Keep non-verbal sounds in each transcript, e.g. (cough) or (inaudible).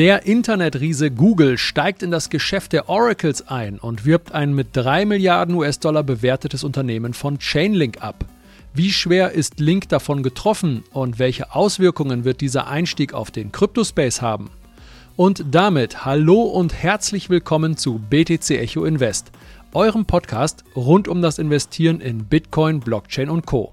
Der Internetriese Google steigt in das Geschäft der Oracles ein und wirbt ein mit 3 Milliarden US-Dollar bewertetes Unternehmen von Chainlink ab. Wie schwer ist Link davon getroffen und welche Auswirkungen wird dieser Einstieg auf den Kryptospace haben? Und damit hallo und herzlich willkommen zu BTC Echo Invest, eurem Podcast rund um das Investieren in Bitcoin, Blockchain und Co.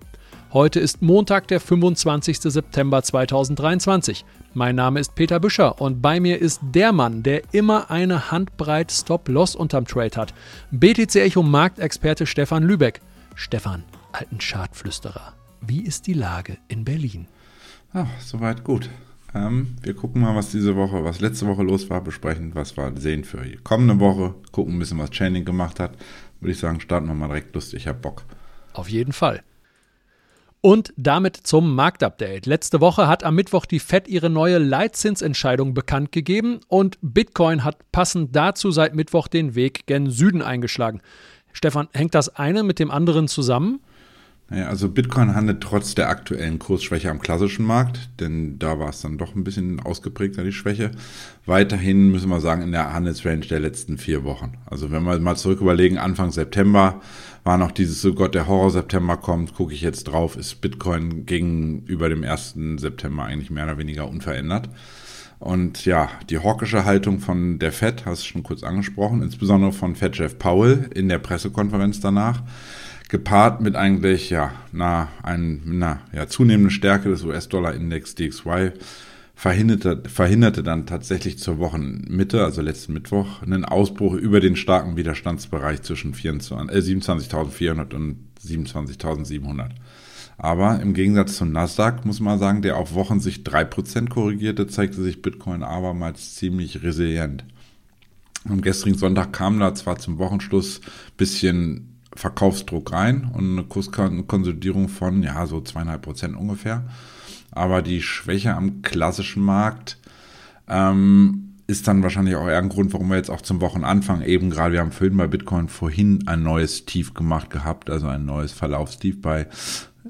Heute ist Montag, der 25. September 2023. Mein Name ist Peter Büscher und bei mir ist der Mann, der immer eine Handbreit Stop-Loss unterm Trade hat. BTC Echo Marktexperte Stefan Lübeck. Stefan, alten Schadflüsterer, wie ist die Lage in Berlin? Ach, soweit gut. Ähm, wir gucken mal, was diese Woche, was letzte Woche los war, besprechen, was wir sehen für die kommende Woche, gucken ein bisschen, was Chaining gemacht hat. Würde ich sagen, starten wir mal direkt lustig. Ich habe Bock. Auf jeden Fall. Und damit zum Marktupdate. Letzte Woche hat am Mittwoch die Fed ihre neue Leitzinsentscheidung bekannt gegeben und Bitcoin hat passend dazu seit Mittwoch den Weg gen Süden eingeschlagen. Stefan, hängt das eine mit dem anderen zusammen? Naja, also Bitcoin handelt trotz der aktuellen Kursschwäche am klassischen Markt, denn da war es dann doch ein bisschen ausgeprägter, die Schwäche. Weiterhin müssen wir sagen, in der Handelsrange der letzten vier Wochen. Also wenn wir mal zurück überlegen, Anfang September war noch dieses, so Gott, der Horror September kommt, gucke ich jetzt drauf, ist Bitcoin gegenüber dem ersten September eigentlich mehr oder weniger unverändert. Und ja, die hawkische Haltung von der Fed, hast du schon kurz angesprochen, insbesondere von Fed Jeff Powell in der Pressekonferenz danach, gepaart mit eigentlich ja, na, ein, na, ja, zunehmenden Stärke des US-Dollar-Index DXY verhinderte, verhinderte dann tatsächlich zur Wochenmitte, also letzten Mittwoch, einen Ausbruch über den starken Widerstandsbereich zwischen äh, 27.400 und 27.700. Aber im Gegensatz zum Nasdaq muss man sagen, der auf Wochensicht 3% korrigierte, zeigte sich Bitcoin abermals ziemlich resilient. Am gestrigen Sonntag kam da zwar zum Wochenschluss bisschen Verkaufsdruck rein und eine Kurskonsolidierung von ja so zweieinhalb Prozent ungefähr. Aber die Schwäche am klassischen Markt ähm, ist dann wahrscheinlich auch eher ein Grund, warum wir jetzt auch zum Wochenanfang eben gerade, wir haben vorhin bei Bitcoin vorhin ein neues Tief gemacht gehabt, also ein neues Verlaufstief bei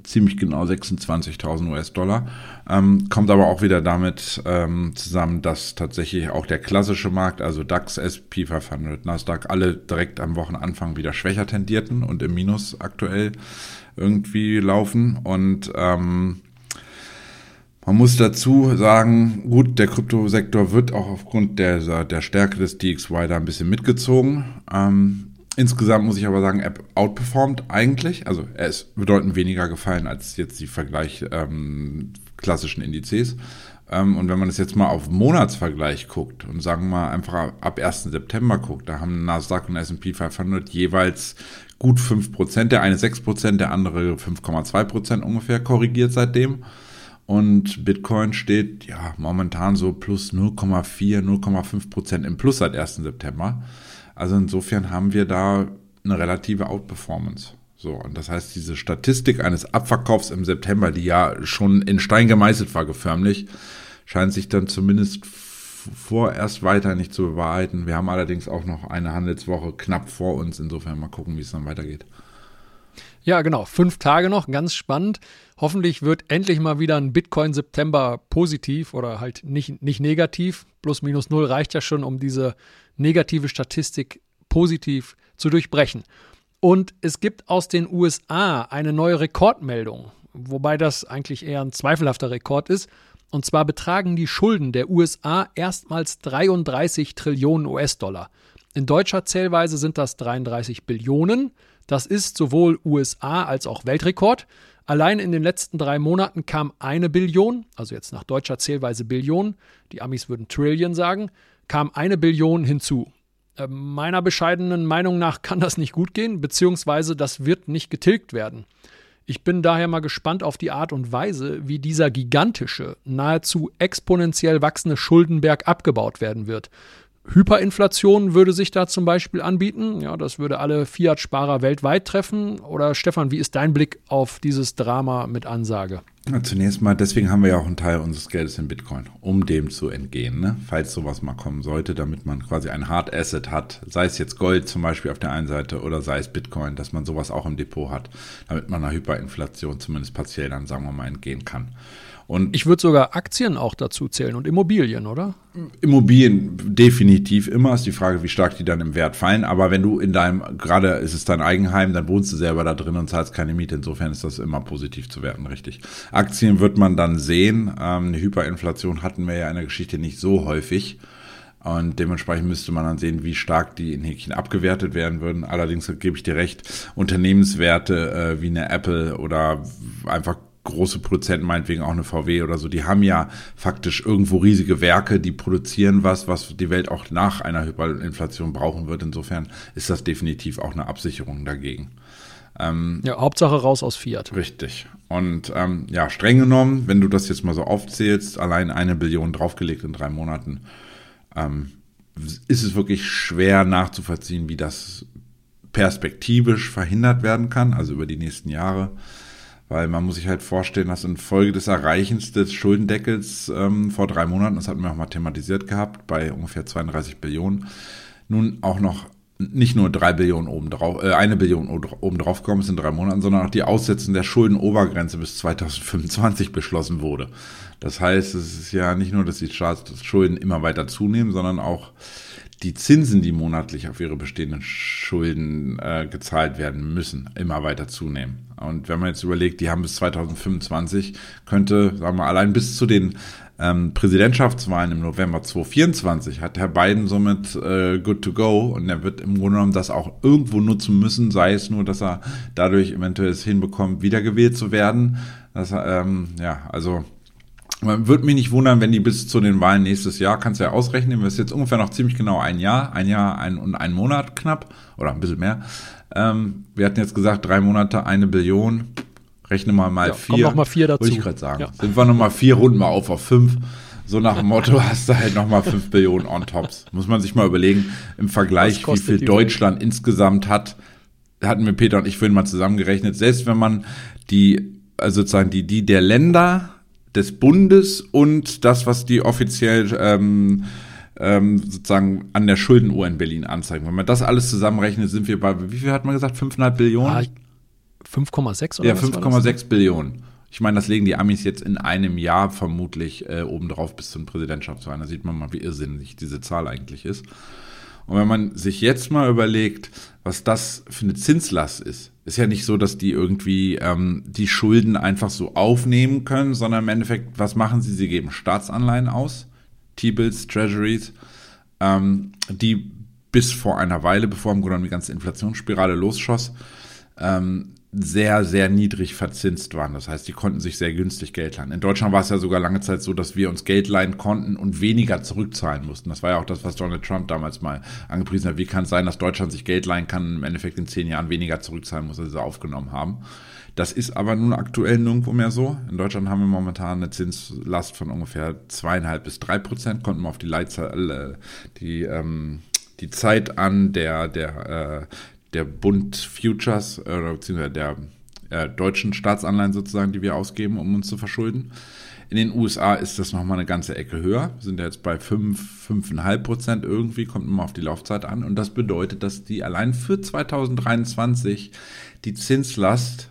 ziemlich genau 26.000 US-Dollar. Ähm, kommt aber auch wieder damit ähm, zusammen, dass tatsächlich auch der klassische Markt, also DAX, SP 500, Nasdaq, alle direkt am Wochenanfang wieder schwächer tendierten und im Minus aktuell irgendwie laufen. Und ähm, man muss dazu sagen, gut, der Kryptosektor wird auch aufgrund der, der Stärke des DXY da ein bisschen mitgezogen. Ähm, Insgesamt muss ich aber sagen, App outperformt eigentlich. Also er ist bedeutend weniger gefallen als jetzt die Vergleich ähm, klassischen Indizes. Ähm, und wenn man das jetzt mal auf Monatsvergleich guckt und sagen wir mal einfach ab 1. September guckt, da haben Nasdaq und S&P 500 jeweils gut 5%, der eine 6%, der andere 5,2% ungefähr korrigiert seitdem. Und Bitcoin steht ja momentan so plus 0,4, 0,5% im Plus seit 1. September. Also insofern haben wir da eine relative Outperformance. So, und das heißt, diese Statistik eines Abverkaufs im September, die ja schon in Stein gemeißelt war, geförmlich, scheint sich dann zumindest vorerst weiter nicht zu bewahrheiten. Wir haben allerdings auch noch eine Handelswoche knapp vor uns. Insofern mal gucken, wie es dann weitergeht. Ja, genau. Fünf Tage noch, ganz spannend. Hoffentlich wird endlich mal wieder ein Bitcoin September positiv oder halt nicht, nicht negativ. Plus minus null reicht ja schon, um diese negative Statistik positiv zu durchbrechen. Und es gibt aus den USA eine neue Rekordmeldung, wobei das eigentlich eher ein zweifelhafter Rekord ist. Und zwar betragen die Schulden der USA erstmals 33 Trillionen US-Dollar. In deutscher Zählweise sind das 33 Billionen. Das ist sowohl USA als auch Weltrekord. Allein in den letzten drei Monaten kam eine Billion, also jetzt nach deutscher Zählweise Billion, die Amis würden Trillion sagen, kam eine Billion hinzu. Äh, meiner bescheidenen Meinung nach kann das nicht gut gehen, beziehungsweise das wird nicht getilgt werden. Ich bin daher mal gespannt auf die Art und Weise, wie dieser gigantische, nahezu exponentiell wachsende Schuldenberg abgebaut werden wird. Hyperinflation würde sich da zum Beispiel anbieten. Ja, das würde alle Fiat-Sparer weltweit treffen. Oder Stefan, wie ist dein Blick auf dieses Drama mit Ansage? Ja, zunächst mal, deswegen haben wir ja auch einen Teil unseres Geldes in Bitcoin, um dem zu entgehen, ne? falls sowas mal kommen sollte, damit man quasi ein Hard Asset hat, sei es jetzt Gold zum Beispiel auf der einen Seite oder sei es Bitcoin, dass man sowas auch im Depot hat, damit man einer Hyperinflation zumindest partiell dann, sagen wir mal, entgehen kann. Und ich würde sogar Aktien auch dazu zählen und Immobilien, oder? Immobilien definitiv immer. Ist die Frage, wie stark die dann im Wert fallen. Aber wenn du in deinem, gerade ist es dein Eigenheim, dann wohnst du selber da drin und zahlst keine Miete. Insofern ist das immer positiv zu werten, richtig. Aktien wird man dann sehen. Ähm, eine Hyperinflation hatten wir ja in der Geschichte nicht so häufig. Und dementsprechend müsste man dann sehen, wie stark die in Häkchen abgewertet werden würden. Allerdings gebe ich dir recht, Unternehmenswerte äh, wie eine Apple oder einfach große Produzenten, meinetwegen auch eine VW oder so, die haben ja faktisch irgendwo riesige Werke, die produzieren was, was die Welt auch nach einer Hyperinflation brauchen wird. Insofern ist das definitiv auch eine Absicherung dagegen. Ähm, ja, Hauptsache raus aus Fiat. Richtig. Und ähm, ja, streng genommen, wenn du das jetzt mal so aufzählst, allein eine Billion draufgelegt in drei Monaten, ähm, ist es wirklich schwer nachzuvollziehen, wie das perspektivisch verhindert werden kann, also über die nächsten Jahre. Weil man muss sich halt vorstellen, dass infolge des Erreichens des Schuldendeckels ähm, vor drei Monaten, das hatten wir auch mal thematisiert gehabt, bei ungefähr 32 Billionen, nun auch noch nicht nur drei Billionen obendrauf, äh, eine Billion obendrauf gekommen ist in drei Monaten, sondern auch die Aussetzung der Schuldenobergrenze bis 2025 beschlossen wurde. Das heißt, es ist ja nicht nur, dass die Staatsschulden immer weiter zunehmen, sondern auch die Zinsen, die monatlich auf ihre bestehenden Schulden äh, gezahlt werden müssen, immer weiter zunehmen. Und wenn man jetzt überlegt, die haben bis 2025, könnte, sagen wir, allein bis zu den ähm, Präsidentschaftswahlen im November 2024 hat Herr Biden somit äh, good to go und er wird im Grunde genommen das auch irgendwo nutzen müssen, sei es nur, dass er dadurch eventuell es hinbekommt, wiedergewählt zu werden. Das, ähm, ja, also man würde mich nicht wundern, wenn die bis zu den Wahlen nächstes Jahr, kannst du ja ausrechnen, wir ist jetzt ungefähr noch ziemlich genau ein Jahr, ein Jahr ein, und ein Monat knapp oder ein bisschen mehr. Ähm, wir hatten jetzt gesagt, drei Monate, eine Billion. Rechne mal mal ja, vier. Kommt noch mal vier dazu. Wollte ich gerade sagen. Ja. Sind wir noch mal vier, runden mal auf auf fünf. So nach dem Motto (laughs) hast du halt noch mal fünf Billionen on tops. Muss man sich mal überlegen, im Vergleich, wie viel Deutschland Welt? insgesamt hat. Hatten wir Peter und ich vorhin mal zusammengerechnet. Selbst wenn man die, also sozusagen die, die der Länder des Bundes und das, was die offiziell ähm, ähm, sozusagen an der Schuldenuhr in Berlin anzeigen. Wenn man das alles zusammenrechnet, sind wir bei, wie viel hat man gesagt, 5,5 Billionen? Ah, 5,6 oder Ja, 5,6 Billionen. Ich meine, das legen die Amis jetzt in einem Jahr vermutlich äh, obendrauf bis zum Präsidentschaftswahl. Da sieht man mal, wie irrsinnig diese Zahl eigentlich ist. Und wenn man sich jetzt mal überlegt, was das für eine Zinslast ist, ist ja nicht so, dass die irgendwie ähm, die Schulden einfach so aufnehmen können, sondern im Endeffekt, was machen sie? Sie geben Staatsanleihen aus, T-Bills, Treasuries, ähm, die bis vor einer Weile, bevor im Grunde genommen die ganze Inflationsspirale losschoss, ähm, sehr, sehr niedrig verzinst waren. Das heißt, die konnten sich sehr günstig Geld leihen. In Deutschland war es ja sogar lange Zeit so, dass wir uns Geld leihen konnten und weniger zurückzahlen mussten. Das war ja auch das, was Donald Trump damals mal angepriesen hat. Wie kann es sein, dass Deutschland sich Geld leihen kann und im Endeffekt in zehn Jahren weniger zurückzahlen muss, als sie aufgenommen haben? Das ist aber nun aktuell nirgendwo mehr so. In Deutschland haben wir momentan eine Zinslast von ungefähr zweieinhalb bis drei Prozent. Konnten wir auf die Leitzahl, äh, die, ähm, die Zeit an der, der, äh, der Bund Futures, äh, beziehungsweise der äh, deutschen Staatsanleihen sozusagen, die wir ausgeben, um uns zu verschulden. In den USA ist das nochmal eine ganze Ecke höher. Wir sind ja jetzt bei 5, 5,5 Prozent irgendwie, kommt immer auf die Laufzeit an. Und das bedeutet, dass die allein für 2023 die Zinslast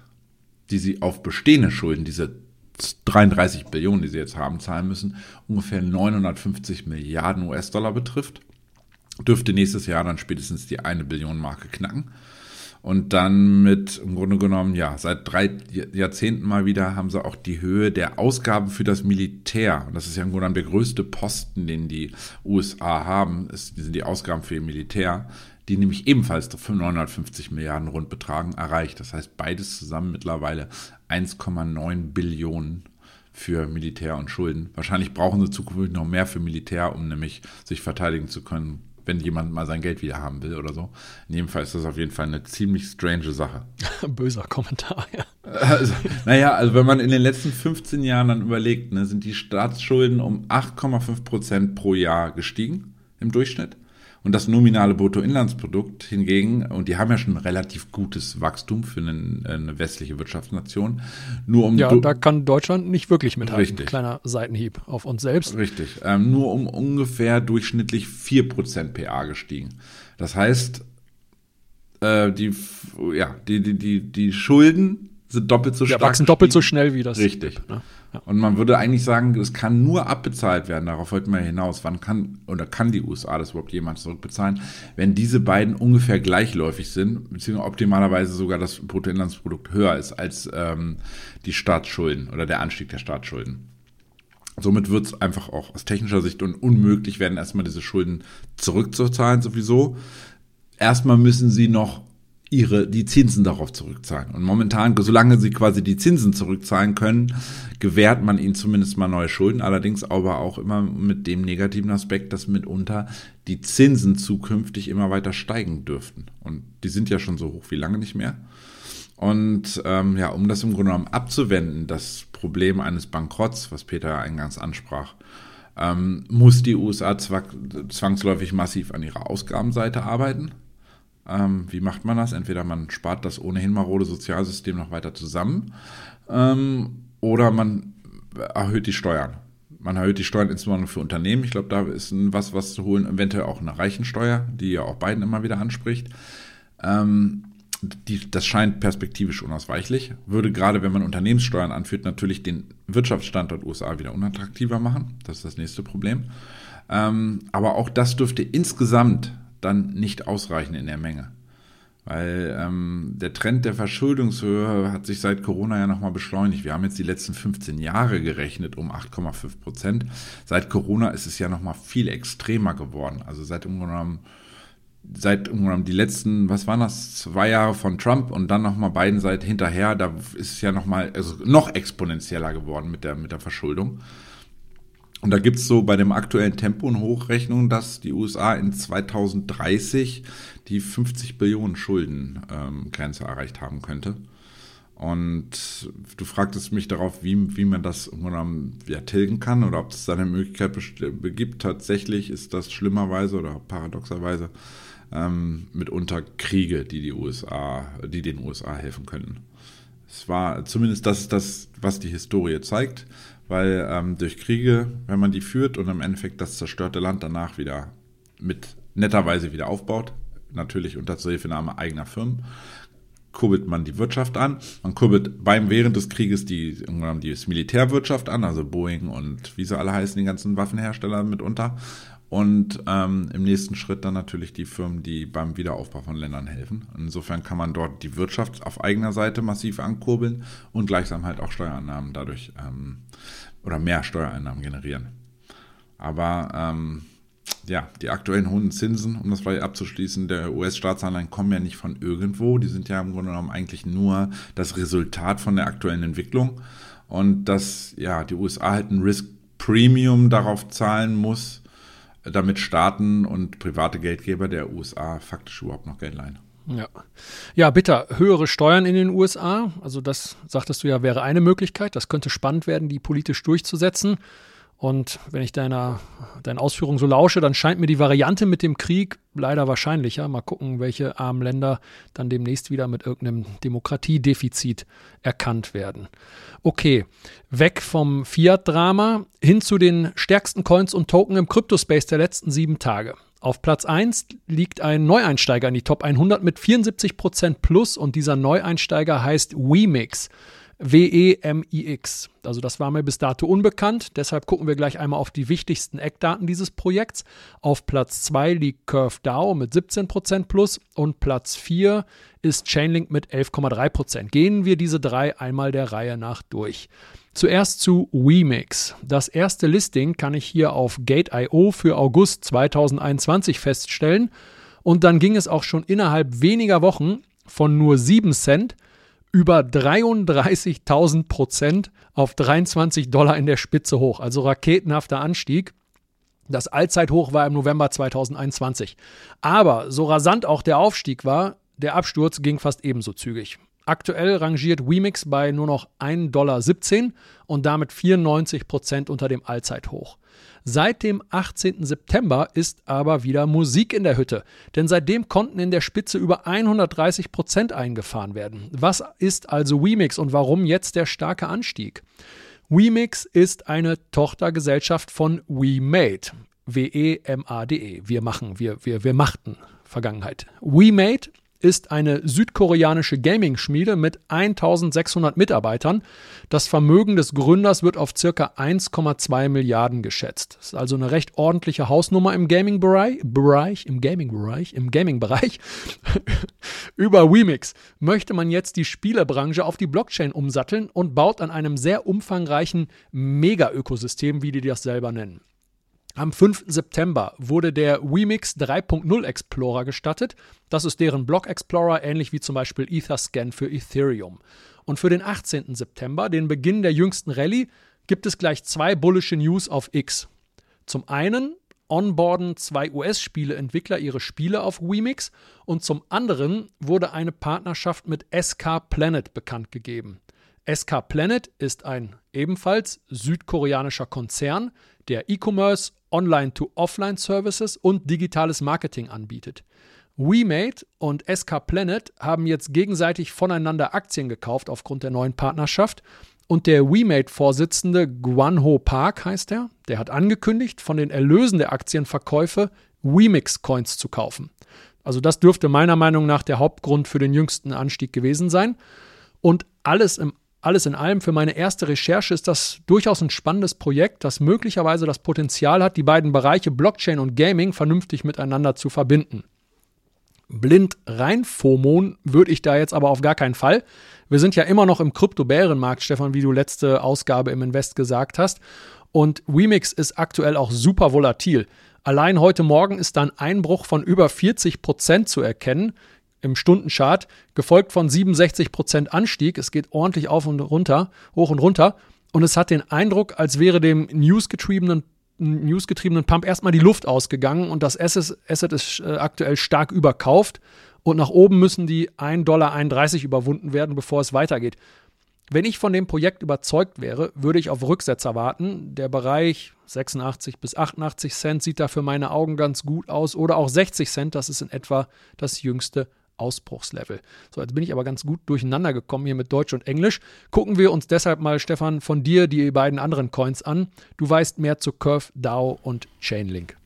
die sie auf bestehende Schulden, diese 33 Billionen, die sie jetzt haben, zahlen müssen, ungefähr 950 Milliarden US-Dollar betrifft. Dürfte nächstes Jahr dann spätestens die eine Billion Marke knacken. Und dann mit, im Grunde genommen, ja, seit drei Jahrzehnten mal wieder haben sie auch die Höhe der Ausgaben für das Militär. Und das ist ja im Grunde genommen der größte Posten, den die USA haben, ist, sind die Ausgaben für ihr Militär die nämlich ebenfalls 950 Milliarden rund betragen, erreicht. Das heißt, beides zusammen mittlerweile 1,9 Billionen für Militär und Schulden. Wahrscheinlich brauchen sie zukünftig noch mehr für Militär, um nämlich sich verteidigen zu können, wenn jemand mal sein Geld wieder haben will oder so. In jedem Fall ist das auf jeden Fall eine ziemlich strange Sache. (laughs) Böser Kommentar, ja. Also, naja, also wenn man in den letzten 15 Jahren dann überlegt, ne, sind die Staatsschulden um 8,5 Prozent pro Jahr gestiegen im Durchschnitt. Und das nominale Bruttoinlandsprodukt hingegen, und die haben ja schon ein relativ gutes Wachstum für eine, eine westliche Wirtschaftsnation, nur um. Ja, da kann Deutschland nicht wirklich mithalten. Richtig. Kleiner Seitenhieb auf uns selbst. Richtig. Ähm, nur um ungefähr durchschnittlich 4% PA gestiegen. Das heißt, äh, die, ja, die, die, die, die Schulden sind doppelt so ja, stark. wachsen doppelt so schnell wie das. Richtig. Ne? Ja. Und man würde eigentlich sagen, es kann nur abbezahlt werden. Darauf wollten wir hinaus. Wann kann oder kann die USA das überhaupt jemand zurückbezahlen, wenn diese beiden ungefähr gleichläufig sind, beziehungsweise optimalerweise sogar das Bruttoinlandsprodukt höher ist als ähm, die Staatsschulden oder der Anstieg der Staatsschulden. Somit wird es einfach auch aus technischer Sicht unmöglich werden, erstmal diese Schulden zurückzuzahlen sowieso. Erstmal müssen sie noch ihre, die Zinsen darauf zurückzahlen. Und momentan, solange sie quasi die Zinsen zurückzahlen können, gewährt man ihnen zumindest mal neue Schulden. Allerdings aber auch immer mit dem negativen Aspekt, dass mitunter die Zinsen zukünftig immer weiter steigen dürften. Und die sind ja schon so hoch wie lange nicht mehr. Und ähm, ja, um das im Grunde genommen abzuwenden, das Problem eines Bankrotts, was Peter eingangs ansprach, ähm, muss die USA zwangsläufig massiv an ihrer Ausgabenseite arbeiten. Ähm, wie macht man das? Entweder man spart das ohnehin marode Sozialsystem noch weiter zusammen ähm, oder man erhöht die Steuern. Man erhöht die Steuern insbesondere für Unternehmen. Ich glaube, da ist was, was zu holen. Eventuell auch eine Reichensteuer, die ja auch Biden immer wieder anspricht. Ähm, die, das scheint perspektivisch unausweichlich. Würde gerade, wenn man Unternehmenssteuern anführt, natürlich den Wirtschaftsstandort USA wieder unattraktiver machen. Das ist das nächste Problem. Ähm, aber auch das dürfte insgesamt dann nicht ausreichen in der Menge. Weil ähm, der Trend der Verschuldungshöhe hat sich seit Corona ja nochmal beschleunigt. Wir haben jetzt die letzten 15 Jahre gerechnet um 8,5 Prozent. Seit Corona ist es ja nochmal viel extremer geworden. Also seit Grunde seit die letzten, was waren das, zwei Jahre von Trump und dann nochmal beiden seit hinterher, da ist es ja nochmal, also noch exponentieller geworden mit der, mit der Verschuldung. Und da gibt es so bei dem aktuellen Tempo eine Hochrechnung, dass die USA in 2030 die 50 Billionen Schuldengrenze ähm, erreicht haben könnte. Und du fragtest mich darauf, wie, wie man das irgendwann ja, tilgen kann oder ob es da eine Möglichkeit gibt. Tatsächlich ist das schlimmerweise oder paradoxerweise ähm, mitunter Kriege, die die USA, die den USA helfen könnten. Es war zumindest das, das was die Historie zeigt weil ähm, durch Kriege, wenn man die führt und im Endeffekt das zerstörte Land danach wieder mit netterweise wieder aufbaut, natürlich unter Zuhilfenahme eigener Firmen, kurbelt man die Wirtschaft an. Man kurbelt beim während des Krieges die, die Militärwirtschaft an, also Boeing und wie sie alle heißen, die ganzen Waffenhersteller mitunter. Und ähm, im nächsten Schritt dann natürlich die Firmen, die beim Wiederaufbau von Ländern helfen. Insofern kann man dort die Wirtschaft auf eigener Seite massiv ankurbeln und gleichsam halt auch Steuereinnahmen dadurch ähm, oder mehr Steuereinnahmen generieren. Aber ähm, ja, die aktuellen hohen Zinsen, um das vielleicht abzuschließen, der US-Staatsanleihen kommen ja nicht von irgendwo. Die sind ja im Grunde genommen eigentlich nur das Resultat von der aktuellen Entwicklung. Und dass ja, die USA halt ein Risk Premium darauf zahlen muss, damit Staaten und private Geldgeber der USA faktisch überhaupt noch Geld leihen. Ja. ja, bitte, höhere Steuern in den USA. Also das, sagtest du ja, wäre eine Möglichkeit. Das könnte spannend werden, die politisch durchzusetzen. Und wenn ich deiner, deinen Ausführungen so lausche, dann scheint mir die Variante mit dem Krieg leider wahrscheinlicher. Mal gucken, welche armen Länder dann demnächst wieder mit irgendeinem Demokratiedefizit erkannt werden. Okay, weg vom Fiat-Drama hin zu den stärksten Coins und Token im Cryptospace der letzten sieben Tage. Auf Platz 1 liegt ein Neueinsteiger in die Top 100 mit 74% plus und dieser Neueinsteiger heißt Wemix. W-E-M-I-X. Also das war mir bis dato unbekannt. Deshalb gucken wir gleich einmal auf die wichtigsten Eckdaten dieses Projekts. Auf Platz 2 liegt CurveDAO mit 17% plus und Platz 4 ist Chainlink mit 11,3%. Gehen wir diese drei einmal der Reihe nach durch. Zuerst zu Wemix. Das erste Listing kann ich hier auf Gate.io für August 2021 feststellen. Und dann ging es auch schon innerhalb weniger Wochen von nur 7 Cent über 33.000 Prozent auf 23 Dollar in der Spitze hoch. Also raketenhafter Anstieg. Das Allzeithoch war im November 2021. Aber so rasant auch der Aufstieg war, der Absturz ging fast ebenso zügig. Aktuell rangiert Wemix bei nur noch 1,17 Dollar und damit 94 Prozent unter dem Allzeithoch. Seit dem 18. September ist aber wieder Musik in der Hütte, denn seitdem konnten in der Spitze über 130 Prozent eingefahren werden. Was ist also Wemix und warum jetzt der starke Anstieg? Wemix ist eine Tochtergesellschaft von WeMade. W-E-M-A-D-E. -E. Wir machen, wir, wir, wir machten Vergangenheit. WeMade ist eine südkoreanische Gaming-Schmiede mit 1600 Mitarbeitern. Das Vermögen des Gründers wird auf circa 1,2 Milliarden geschätzt. Das ist also eine recht ordentliche Hausnummer im Gaming-Bereich, Bereich, im Gaming-Bereich, im Gaming-Bereich. (laughs) Über Wemix möchte man jetzt die Spielebranche auf die Blockchain umsatteln und baut an einem sehr umfangreichen Mega-Ökosystem, wie die das selber nennen. Am 5. September wurde der Wemix 3.0 Explorer gestattet. Das ist deren Block Explorer, ähnlich wie zum Beispiel Etherscan für Ethereum. Und für den 18. September, den Beginn der jüngsten Rallye, gibt es gleich zwei bullische News auf X. Zum einen onboarden zwei US-Spieleentwickler ihre Spiele auf Wemix und zum anderen wurde eine Partnerschaft mit SK Planet bekannt gegeben. SK Planet ist ein ebenfalls südkoreanischer Konzern, der E-Commerce, Online-to-Offline-Services und digitales Marketing anbietet. WeMate und SK Planet haben jetzt gegenseitig voneinander Aktien gekauft aufgrund der neuen Partnerschaft. Und der WeMate-Vorsitzende Guanho Park heißt er, der hat angekündigt, von den Erlösen der Aktienverkäufe Wemix-Coins zu kaufen. Also das dürfte meiner Meinung nach der Hauptgrund für den jüngsten Anstieg gewesen sein. Und alles im alles in allem für meine erste Recherche ist das durchaus ein spannendes Projekt, das möglicherweise das Potenzial hat, die beiden Bereiche Blockchain und Gaming vernünftig miteinander zu verbinden. Blind reinfomon würde ich da jetzt aber auf gar keinen Fall. Wir sind ja immer noch im Kryptobärenmarkt, Stefan, wie du letzte Ausgabe im Invest gesagt hast. Und Remix ist aktuell auch super volatil. Allein heute Morgen ist da ein Einbruch von über 40 Prozent zu erkennen im Stundenchart, gefolgt von 67% Anstieg. Es geht ordentlich auf und runter, hoch und runter. Und es hat den Eindruck, als wäre dem newsgetriebenen newsgetriebenen Pump erstmal die Luft ausgegangen und das Asset, ist äh, aktuell stark überkauft und nach oben müssen die 1,31 Dollar überwunden werden, bevor es weitergeht. Wenn ich von dem Projekt überzeugt wäre, würde ich auf Rücksetzer warten. Der Bereich 86 bis 88 Cent sieht da für meine Augen ganz gut aus oder auch 60 Cent, das ist in etwa das jüngste Ausbruchslevel. So, jetzt bin ich aber ganz gut durcheinander gekommen hier mit Deutsch und Englisch. Gucken wir uns deshalb mal, Stefan, von dir die beiden anderen Coins an. Du weißt mehr zu Curve, DAO und Chainlink.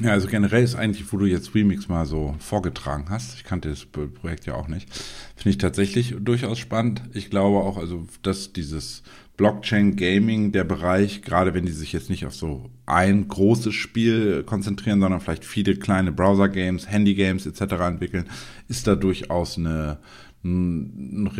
Ja, also generell ist eigentlich, wo du jetzt Remix mal so vorgetragen hast, ich kannte das Projekt ja auch nicht, finde ich tatsächlich durchaus spannend. Ich glaube auch, also, dass dieses Blockchain Gaming, der Bereich, gerade wenn die sich jetzt nicht auf so ein großes Spiel konzentrieren, sondern vielleicht viele kleine Browser-Games, Handy-Games etc. entwickeln, ist da durchaus eine, ein,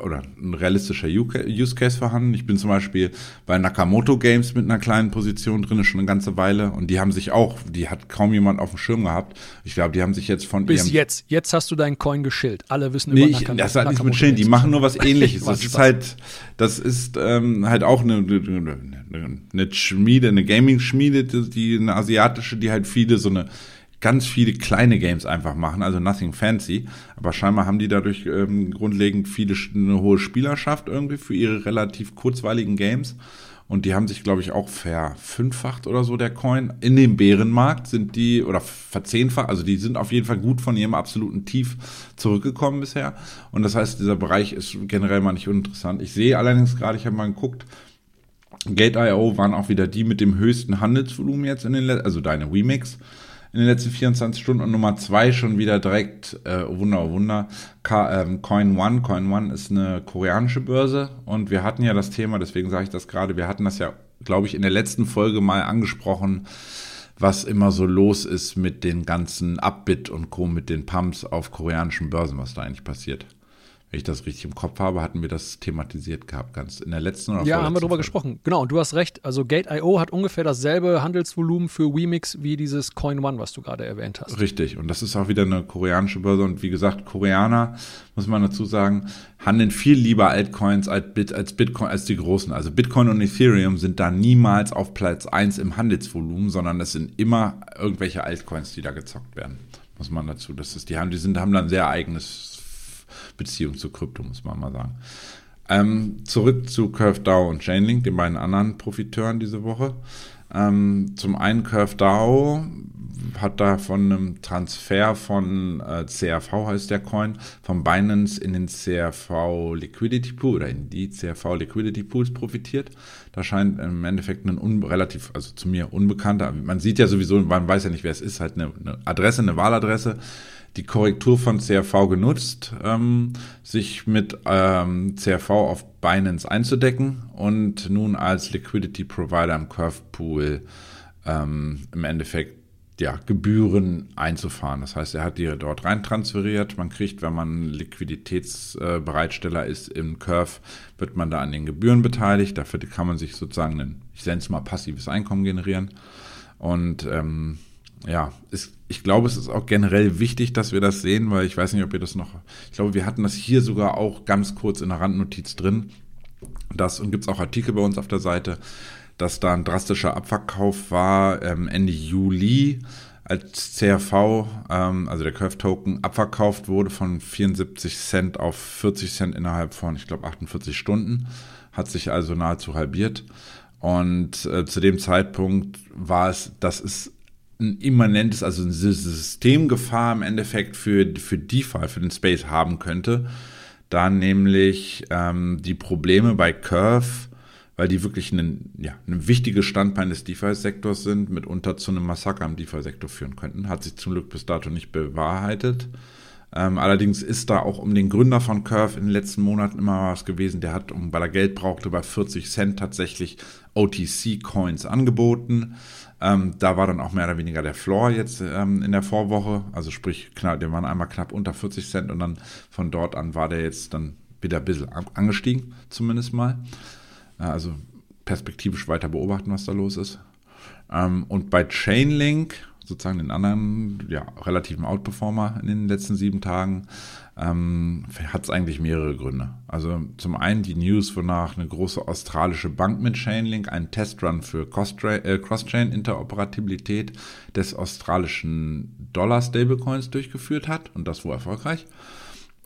oder ein realistischer Use Case vorhanden. Ich bin zum Beispiel bei Nakamoto Games mit einer kleinen Position drin, schon eine ganze Weile. Und die haben sich auch, die hat kaum jemand auf dem Schirm gehabt. Ich glaube, die haben sich jetzt von. Bis jetzt. Jetzt hast du deinen Coin geschillt. Alle wissen nee, über Nakamoto. Das hat nichts mit Schillen. Die machen nur was (laughs) ähnliches. das ist halt, das ist ähm, halt auch eine, eine, eine Schmiede, eine Gaming-Schmiede, die eine asiatische, die halt viele so eine ganz viele kleine Games einfach machen, also nothing fancy. Aber scheinbar haben die dadurch ähm, grundlegend viele eine hohe Spielerschaft irgendwie für ihre relativ kurzweiligen Games. Und die haben sich, glaube ich, auch verfünffacht oder so der Coin. In dem Bärenmarkt sind die, oder verzehnfacht, also die sind auf jeden Fall gut von ihrem absoluten Tief zurückgekommen bisher. Und das heißt, dieser Bereich ist generell mal nicht uninteressant. Ich sehe allerdings gerade, ich habe mal geguckt, Gate.io waren auch wieder die mit dem höchsten Handelsvolumen jetzt in den, also deine Remix in den letzten 24 Stunden und Nummer zwei schon wieder direkt, äh, Wunder, oh Wunder, Ka ähm, Coin One. Coin One ist eine koreanische Börse und wir hatten ja das Thema, deswegen sage ich das gerade, wir hatten das ja, glaube ich, in der letzten Folge mal angesprochen, was immer so los ist mit den ganzen Upbit und Co., mit den Pumps auf koreanischen Börsen, was da eigentlich passiert wenn ich das richtig im Kopf habe, hatten wir das thematisiert gehabt, ganz in der letzten oder Ja, haben wir drüber Folge. gesprochen. Genau, und du hast recht. Also Gate.io hat ungefähr dasselbe Handelsvolumen für Wemix wie dieses Coin One, was du gerade erwähnt hast. Richtig, und das ist auch wieder eine koreanische Börse. Und wie gesagt, Koreaner, muss man dazu sagen, handeln viel lieber Altcoins als, Bit, als Bitcoin, als die großen. Also Bitcoin und Ethereum sind da niemals auf Platz 1 im Handelsvolumen, sondern es sind immer irgendwelche Altcoins, die da gezockt werden. Muss man dazu. Das ist, die haben, die sind, haben dann sehr eigenes Beziehung zu Krypto, muss man mal sagen. Ähm, zurück zu CurveDAO und Chainlink, den beiden anderen Profiteuren diese Woche. Ähm, zum einen CurveDAO hat da von einem Transfer von äh, CRV heißt der Coin, von Binance in den CRV Liquidity Pool oder in die CRV Liquidity Pools profitiert. Da scheint im Endeffekt ein relativ, also zu mir unbekannter, man sieht ja sowieso, man weiß ja nicht, wer es ist, halt eine, eine Adresse, eine Wahladresse, die Korrektur von CRV genutzt, ähm, sich mit ähm, CRV auf Binance einzudecken und nun als Liquidity Provider im Curve Pool ähm, im Endeffekt ja, Gebühren einzufahren. Das heißt, er hat die dort rein transferiert. Man kriegt, wenn man Liquiditätsbereitsteller ist im Curve, wird man da an den Gebühren beteiligt. Dafür kann man sich sozusagen ein, ich nenne es mal passives Einkommen generieren. Und ähm, ja, ist, ich glaube, es ist auch generell wichtig, dass wir das sehen, weil ich weiß nicht, ob ihr das noch, ich glaube, wir hatten das hier sogar auch ganz kurz in der Randnotiz drin. Das und gibt es auch Artikel bei uns auf der Seite, dass da ein drastischer Abverkauf war ähm, Ende Juli, als CRV, ähm, also der Curve Token, abverkauft wurde von 74 Cent auf 40 Cent innerhalb von, ich glaube, 48 Stunden. Hat sich also nahezu halbiert. Und äh, zu dem Zeitpunkt war es, das ist ein immanentes, also eine Systemgefahr im Endeffekt für, für DeFi, für den Space haben könnte. Da nämlich ähm, die Probleme bei Curve weil die wirklich ein, ja, ein wichtiges Standbein des DeFi-Sektors sind, mitunter zu einem Massaker im DeFi-Sektor führen könnten. Hat sich zum Glück bis dato nicht bewahrheitet. Ähm, allerdings ist da auch um den Gründer von Curve in den letzten Monaten immer was gewesen. Der hat, weil er Geld brauchte, bei 40 Cent tatsächlich OTC-Coins angeboten. Ähm, da war dann auch mehr oder weniger der Floor jetzt ähm, in der Vorwoche. Also sprich, knapp, der waren einmal knapp unter 40 Cent und dann von dort an war der jetzt dann wieder ein bisschen angestiegen, zumindest mal. Also perspektivisch weiter beobachten, was da los ist. Ähm, und bei Chainlink, sozusagen den anderen ja, relativen Outperformer in den letzten sieben Tagen, ähm, hat es eigentlich mehrere Gründe. Also zum einen die News, wonach eine große australische Bank mit Chainlink einen Testrun für äh, Cross-Chain-Interoperabilität des australischen Dollar-Stablecoins durchgeführt hat und das wohl erfolgreich.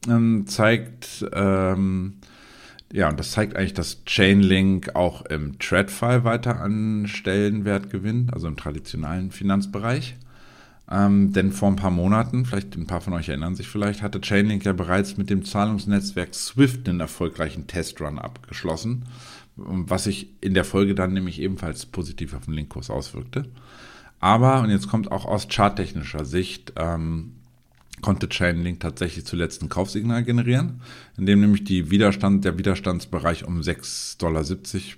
Ähm, zeigt ähm, ja, und das zeigt eigentlich, dass Chainlink auch im TradFi weiter an Stellenwert gewinnt, also im traditionellen Finanzbereich. Ähm, denn vor ein paar Monaten, vielleicht ein paar von euch erinnern sich vielleicht, hatte Chainlink ja bereits mit dem Zahlungsnetzwerk Swift einen erfolgreichen Testrun abgeschlossen, was sich in der Folge dann nämlich ebenfalls positiv auf den Linkkurs auswirkte. Aber, und jetzt kommt auch aus charttechnischer Sicht, ähm, konnte Chainlink tatsächlich zuletzt ein Kaufsignal generieren, indem nämlich die Widerstand, der Widerstandsbereich um 6,70 Dollar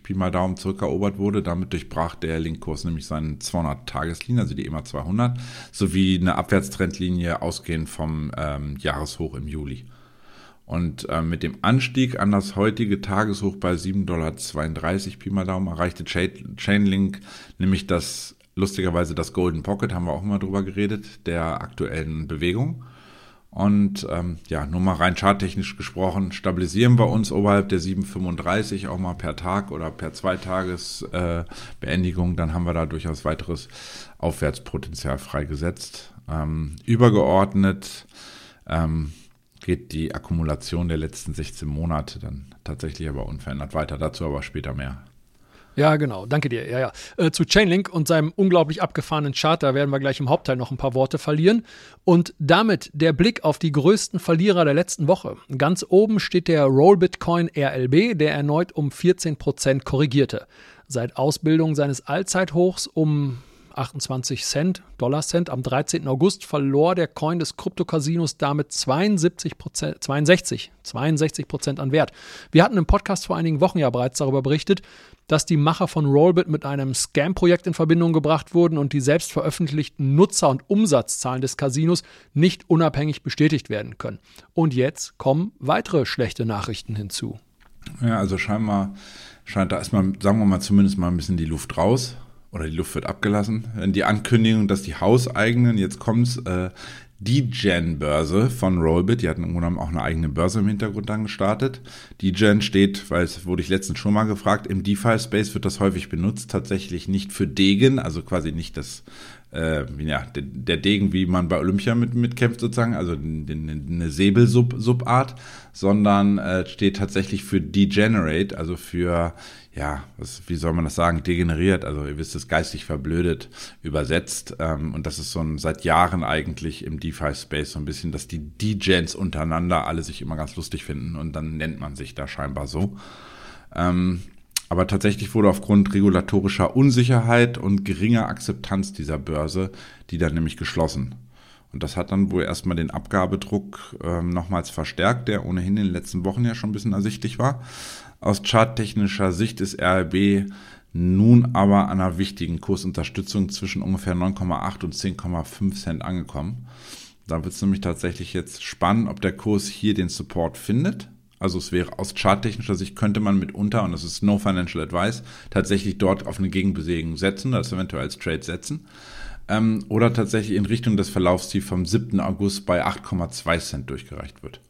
Pi mal Daumen zurückerobert wurde. Damit durchbrach der Linkkurs nämlich seinen 200-Tageslinie, also die EMA 200, sowie eine Abwärtstrendlinie ausgehend vom ähm, Jahreshoch im Juli. Und äh, mit dem Anstieg an das heutige Tageshoch bei 7,32 Dollar Pi mal Daumen erreichte Chainlink nämlich das lustigerweise das Golden Pocket, haben wir auch immer drüber geredet, der aktuellen Bewegung. Und ähm, ja, nur mal rein charttechnisch gesprochen, stabilisieren wir uns oberhalb der 7,35 auch mal per Tag oder per Zweitagesbeendigung, äh, dann haben wir da durchaus weiteres Aufwärtspotenzial freigesetzt. Ähm, übergeordnet ähm, geht die Akkumulation der letzten 16 Monate dann tatsächlich aber unverändert weiter. Dazu aber später mehr. Ja, genau. Danke dir. Ja, ja. Äh, zu Chainlink und seinem unglaublich abgefahrenen Charter werden wir gleich im Hauptteil noch ein paar Worte verlieren. Und damit der Blick auf die größten Verlierer der letzten Woche. Ganz oben steht der Roll Bitcoin RLB, der erneut um 14% korrigierte. Seit Ausbildung seines Allzeithochs um 28 Cent, Dollar Cent. Am 13. August verlor der Coin des Krypto-Casinos damit 72 62, 62 Prozent an Wert. Wir hatten im Podcast vor einigen Wochen ja bereits darüber berichtet, dass die Macher von Rollbit mit einem Scam-Projekt in Verbindung gebracht wurden und die selbst veröffentlichten Nutzer- und Umsatzzahlen des Casinos nicht unabhängig bestätigt werden können. Und jetzt kommen weitere schlechte Nachrichten hinzu. Ja, also scheinbar scheint da erstmal, sagen wir mal, zumindest mal ein bisschen die Luft raus oder die Luft wird abgelassen. Die Ankündigung, dass die hauseigenen, jetzt kommt's, äh, die Gen-Börse von Rollbit, die hatten im Grunde auch eine eigene Börse im Hintergrund dann gestartet. Die Gen steht, weil es wurde ich letztens schon mal gefragt, im DeFi-Space wird das häufig benutzt, tatsächlich nicht für Degen, also quasi nicht das äh, ja, der, Degen, wie man bei Olympia mit, mitkämpft sozusagen, also eine Säbel-Subart, sondern äh, steht tatsächlich für Degenerate, also für, ja, was, wie soll man das sagen, degeneriert, also ihr wisst es, geistig verblödet übersetzt. Ähm, und das ist so ein, seit Jahren eigentlich im DeFi-Space so ein bisschen, dass die Degens untereinander alle sich immer ganz lustig finden und dann nennt man sich da scheinbar so. Ähm, aber tatsächlich wurde aufgrund regulatorischer Unsicherheit und geringer Akzeptanz dieser Börse die dann nämlich geschlossen. Und das hat dann wohl erstmal den Abgabedruck ähm, nochmals verstärkt, der ohnehin in den letzten Wochen ja schon ein bisschen ersichtlich war. Aus charttechnischer Sicht ist RLB nun aber an einer wichtigen Kursunterstützung zwischen ungefähr 9,8 und 10,5 Cent angekommen. Da wird es nämlich tatsächlich jetzt spannend, ob der Kurs hier den Support findet. Also es wäre aus charttechnischer Sicht könnte man mitunter, und das ist no financial advice, tatsächlich dort auf eine Gegenbewegung setzen, das eventuell als Trade setzen. Ähm, oder tatsächlich in Richtung des Verlaufstiefs vom 7. August bei 8,2 Cent durchgereicht wird.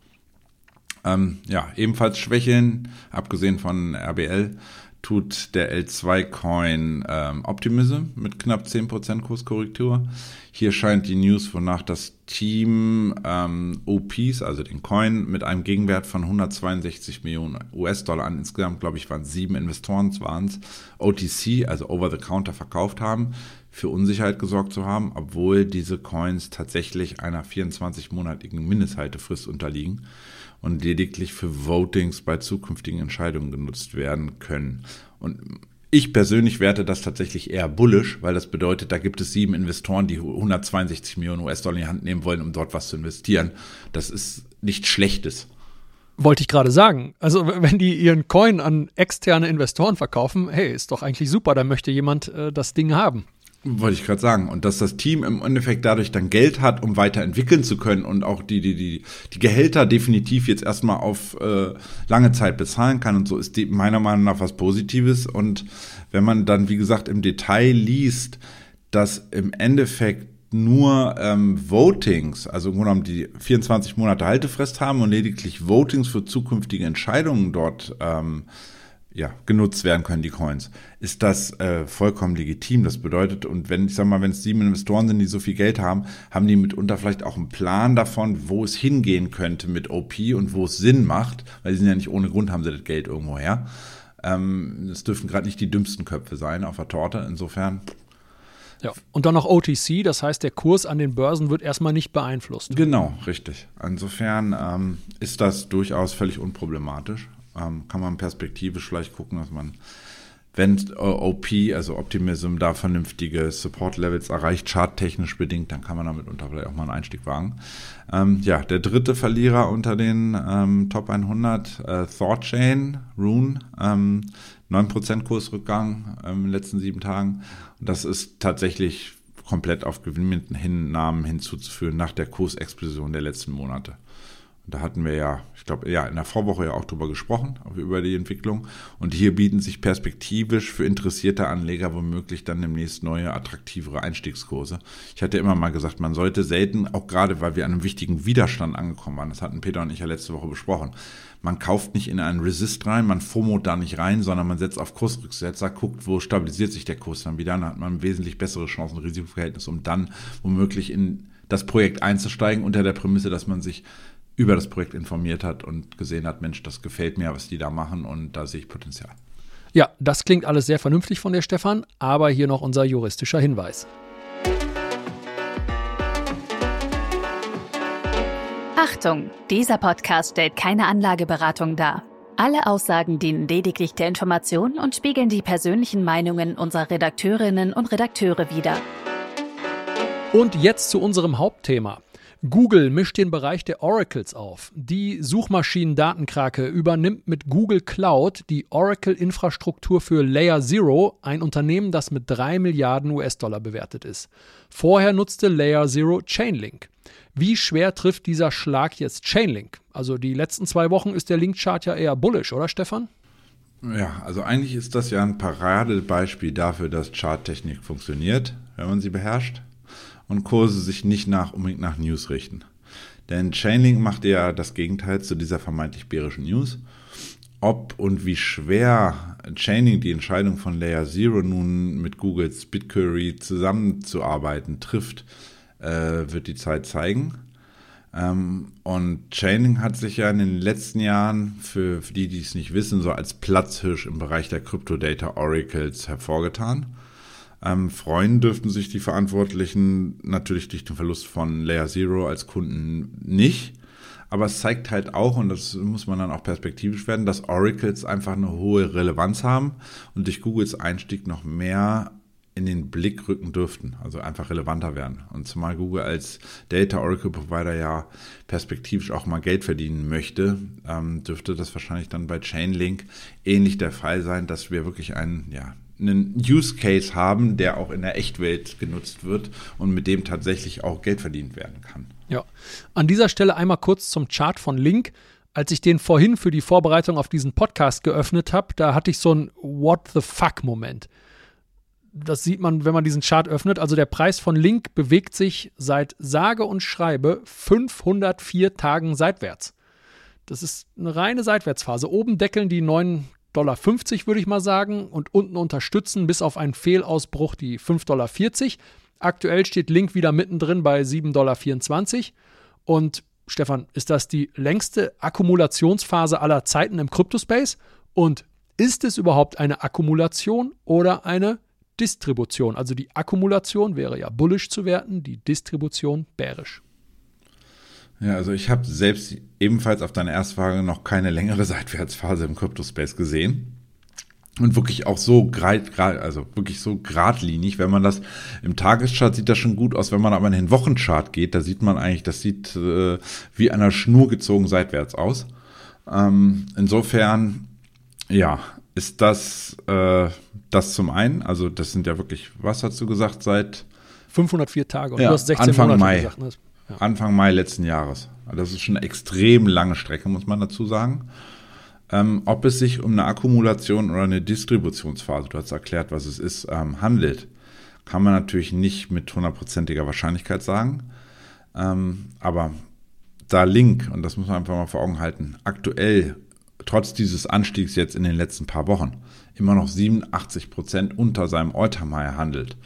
Ähm, ja, ebenfalls Schwächeln, abgesehen von RBL, tut der L2-Coin ähm, Optimism mit knapp 10% Kurskorrektur. Hier scheint die News, wonach das Team ähm, OPs, also den Coin, mit einem Gegenwert von 162 Millionen US-Dollar an insgesamt, glaube ich, waren sieben Investoren, waren es OTC, also Over-the-Counter, verkauft haben, für Unsicherheit gesorgt zu haben, obwohl diese Coins tatsächlich einer 24-monatigen Mindesthaltefrist unterliegen und lediglich für Votings bei zukünftigen Entscheidungen genutzt werden können. Und ich persönlich werte das tatsächlich eher bullish, weil das bedeutet, da gibt es sieben Investoren, die 162 Millionen US-Dollar in die Hand nehmen wollen, um dort was zu investieren. Das ist nichts Schlechtes. Wollte ich gerade sagen. Also, wenn die ihren Coin an externe Investoren verkaufen, hey, ist doch eigentlich super, da möchte jemand äh, das Ding haben. Wollte ich gerade sagen. Und dass das Team im Endeffekt dadurch dann Geld hat, um weiterentwickeln zu können und auch die, die, die, die Gehälter definitiv jetzt erstmal auf äh, lange Zeit bezahlen kann und so, ist die, meiner Meinung nach was Positives. Und wenn man dann, wie gesagt, im Detail liest, dass im Endeffekt nur ähm, Votings, also im Grunde genommen die 24 Monate Haltefrist haben und lediglich Votings für zukünftige Entscheidungen dort ähm, ja, genutzt werden können, die Coins, ist das äh, vollkommen legitim. Das bedeutet, und wenn, ich sag mal, wenn es sieben Investoren sind, die so viel Geld haben, haben die mitunter vielleicht auch einen Plan davon, wo es hingehen könnte mit OP und wo es Sinn macht, weil sie sind ja nicht ohne Grund, haben sie das Geld irgendwo her. Ähm, es dürfen gerade nicht die dümmsten Köpfe sein auf der Torte. Insofern ja, und dann noch OTC, das heißt, der Kurs an den Börsen wird erstmal nicht beeinflusst. Genau, richtig. Insofern ähm, ist das durchaus völlig unproblematisch ähm, kann man perspektivisch vielleicht gucken, dass man, wenn OP, also Optimism, da vernünftige Support-Levels erreicht, charttechnisch bedingt, dann kann man damit unter vielleicht auch mal einen Einstieg wagen. Ähm, ja, der dritte Verlierer unter den ähm, Top 100, äh, ThoughtChain, Rune, ähm, 9% Kursrückgang ähm, in den letzten sieben Tagen. Und das ist tatsächlich komplett auf Gewinnhinnahmen hinzuzuführen nach der Kursexplosion der letzten Monate. Da hatten wir ja, ich glaube, ja, in der Vorwoche ja auch drüber gesprochen, über die Entwicklung. Und hier bieten sich perspektivisch für interessierte Anleger womöglich dann demnächst neue, attraktivere Einstiegskurse. Ich hatte immer mal gesagt, man sollte selten, auch gerade weil wir an einem wichtigen Widerstand angekommen waren, das hatten Peter und ich ja letzte Woche besprochen, man kauft nicht in einen Resist rein, man FOMO da nicht rein, sondern man setzt auf Kursrücksetzer, guckt, wo stabilisiert sich der Kurs dann wieder, dann hat man wesentlich bessere Chancen, Risikoverhältnis, um dann womöglich in das Projekt einzusteigen unter der Prämisse, dass man sich über das Projekt informiert hat und gesehen hat, Mensch, das gefällt mir, was die da machen und da sehe ich Potenzial. Ja, das klingt alles sehr vernünftig von dir, Stefan, aber hier noch unser juristischer Hinweis. Achtung, dieser Podcast stellt keine Anlageberatung dar. Alle Aussagen dienen lediglich der Information und spiegeln die persönlichen Meinungen unserer Redakteurinnen und Redakteure wider. Und jetzt zu unserem Hauptthema. Google mischt den Bereich der Oracles auf. Die Suchmaschinendatenkrake übernimmt mit Google Cloud die Oracle-Infrastruktur für Layer Zero, ein Unternehmen, das mit 3 Milliarden US-Dollar bewertet ist. Vorher nutzte Layer Zero Chainlink. Wie schwer trifft dieser Schlag jetzt Chainlink? Also die letzten zwei Wochen ist der Linkchart ja eher bullish, oder Stefan? Ja, also eigentlich ist das ja ein Paradebeispiel dafür, dass Charttechnik funktioniert, wenn man sie beherrscht und Kurse sich nicht nach, unbedingt nach News richten. Denn Chainlink macht ja das Gegenteil zu dieser vermeintlich bärischen News. Ob und wie schwer Chainlink die Entscheidung von Layer Zero nun mit Googles BitQuery zusammenzuarbeiten trifft, äh, wird die Zeit zeigen. Ähm, und Chainlink hat sich ja in den letzten Jahren, für, für die, die es nicht wissen, so als Platzhirsch im Bereich der Crypto-Data Oracles hervorgetan. Ähm, freuen dürften sich die Verantwortlichen natürlich durch den Verlust von Layer Zero als Kunden nicht. Aber es zeigt halt auch, und das muss man dann auch perspektivisch werden, dass Oracles einfach eine hohe Relevanz haben und durch Googles Einstieg noch mehr in den Blick rücken dürften, also einfach relevanter werden. Und zumal Google als Data Oracle Provider ja perspektivisch auch mal Geld verdienen möchte, ähm, dürfte das wahrscheinlich dann bei Chainlink ähnlich der Fall sein, dass wir wirklich einen, ja, einen Use Case haben, der auch in der Echtwelt genutzt wird und mit dem tatsächlich auch Geld verdient werden kann. Ja, an dieser Stelle einmal kurz zum Chart von Link. Als ich den vorhin für die Vorbereitung auf diesen Podcast geöffnet habe, da hatte ich so einen What the fuck Moment das sieht man, wenn man diesen Chart öffnet. Also der Preis von Link bewegt sich seit sage und schreibe 504 Tagen seitwärts. Das ist eine reine Seitwärtsphase. Oben deckeln die 9,50 Dollar, würde ich mal sagen, und unten unterstützen bis auf einen Fehlausbruch die 5,40 Dollar. Aktuell steht Link wieder mittendrin bei 7,24 Dollar. Und Stefan, ist das die längste Akkumulationsphase aller Zeiten im Kryptospace? Und ist es überhaupt eine Akkumulation oder eine Distribution. Also die Akkumulation wäre ja bullish zu werten, die Distribution bearish. Ja, also ich habe selbst ebenfalls auf deine erste Frage noch keine längere (laughs) Seitwärtsphase im Crypto-Space gesehen. Und wirklich auch so grad, also wirklich so geradlinig. Wenn man das im Tageschart sieht das schon gut aus. Wenn man aber in den Wochenchart geht, da sieht man eigentlich, das sieht äh, wie einer Schnur gezogen seitwärts aus. Ähm, insofern, ja, ist das äh, das zum einen. Also das sind ja wirklich, was hast du gesagt, seit 504 Tage und ja, du hast 16 Anfang Monate Mai. Gesagt, ne? Anfang Mai letzten Jahres. Also das ist schon eine extrem lange Strecke, muss man dazu sagen. Ähm, ob es sich um eine Akkumulation oder eine Distributionsphase, du hast erklärt, was es ist, ähm, handelt, kann man natürlich nicht mit hundertprozentiger Wahrscheinlichkeit sagen. Ähm, aber da Link, und das muss man einfach mal vor Augen halten, aktuell, trotz dieses Anstiegs jetzt in den letzten paar Wochen, immer noch 87 Prozent unter seinem Alltime handelt.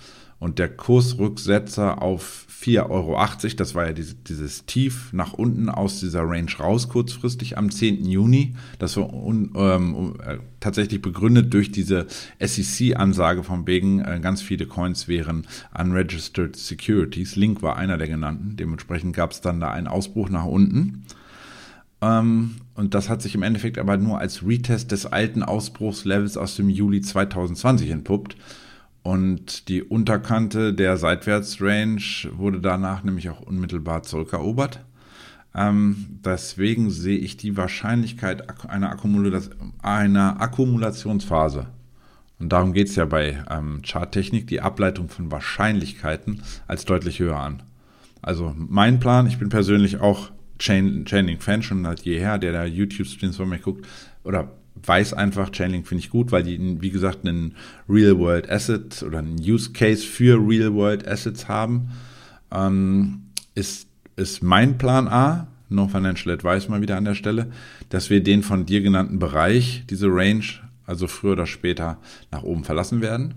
Und der Kursrücksetzer auf 4,80 Euro, das war ja dieses, dieses Tief nach unten aus dieser Range raus, kurzfristig am 10. Juni. Das war un, ähm, äh, tatsächlich begründet durch diese SEC-Ansage von wegen, äh, ganz viele Coins wären unregistered securities. Link war einer der genannten. Dementsprechend gab es dann da einen Ausbruch nach unten. Ähm, und das hat sich im Endeffekt aber nur als Retest des alten Ausbruchslevels aus dem Juli 2020 entpuppt. Und die Unterkante der Seitwärtsrange wurde danach nämlich auch unmittelbar zurückerobert. Ähm, deswegen sehe ich die Wahrscheinlichkeit einer, Akkumula einer Akkumulationsphase. Und darum geht es ja bei ähm, Charttechnik, die Ableitung von Wahrscheinlichkeiten als deutlich höher an. Also mein Plan, ich bin persönlich auch Chain, Chainlink-Fan schon seit jeher, der da YouTube-Streams von mir guckt, oder weiß einfach, Chainlink finde ich gut, weil die, wie gesagt, einen Real-World Asset oder einen Use Case für Real-World Assets haben. Ähm, ist, ist mein Plan A, No Financial Advice mal wieder an der Stelle, dass wir den von dir genannten Bereich, diese Range, also früher oder später nach oben verlassen werden.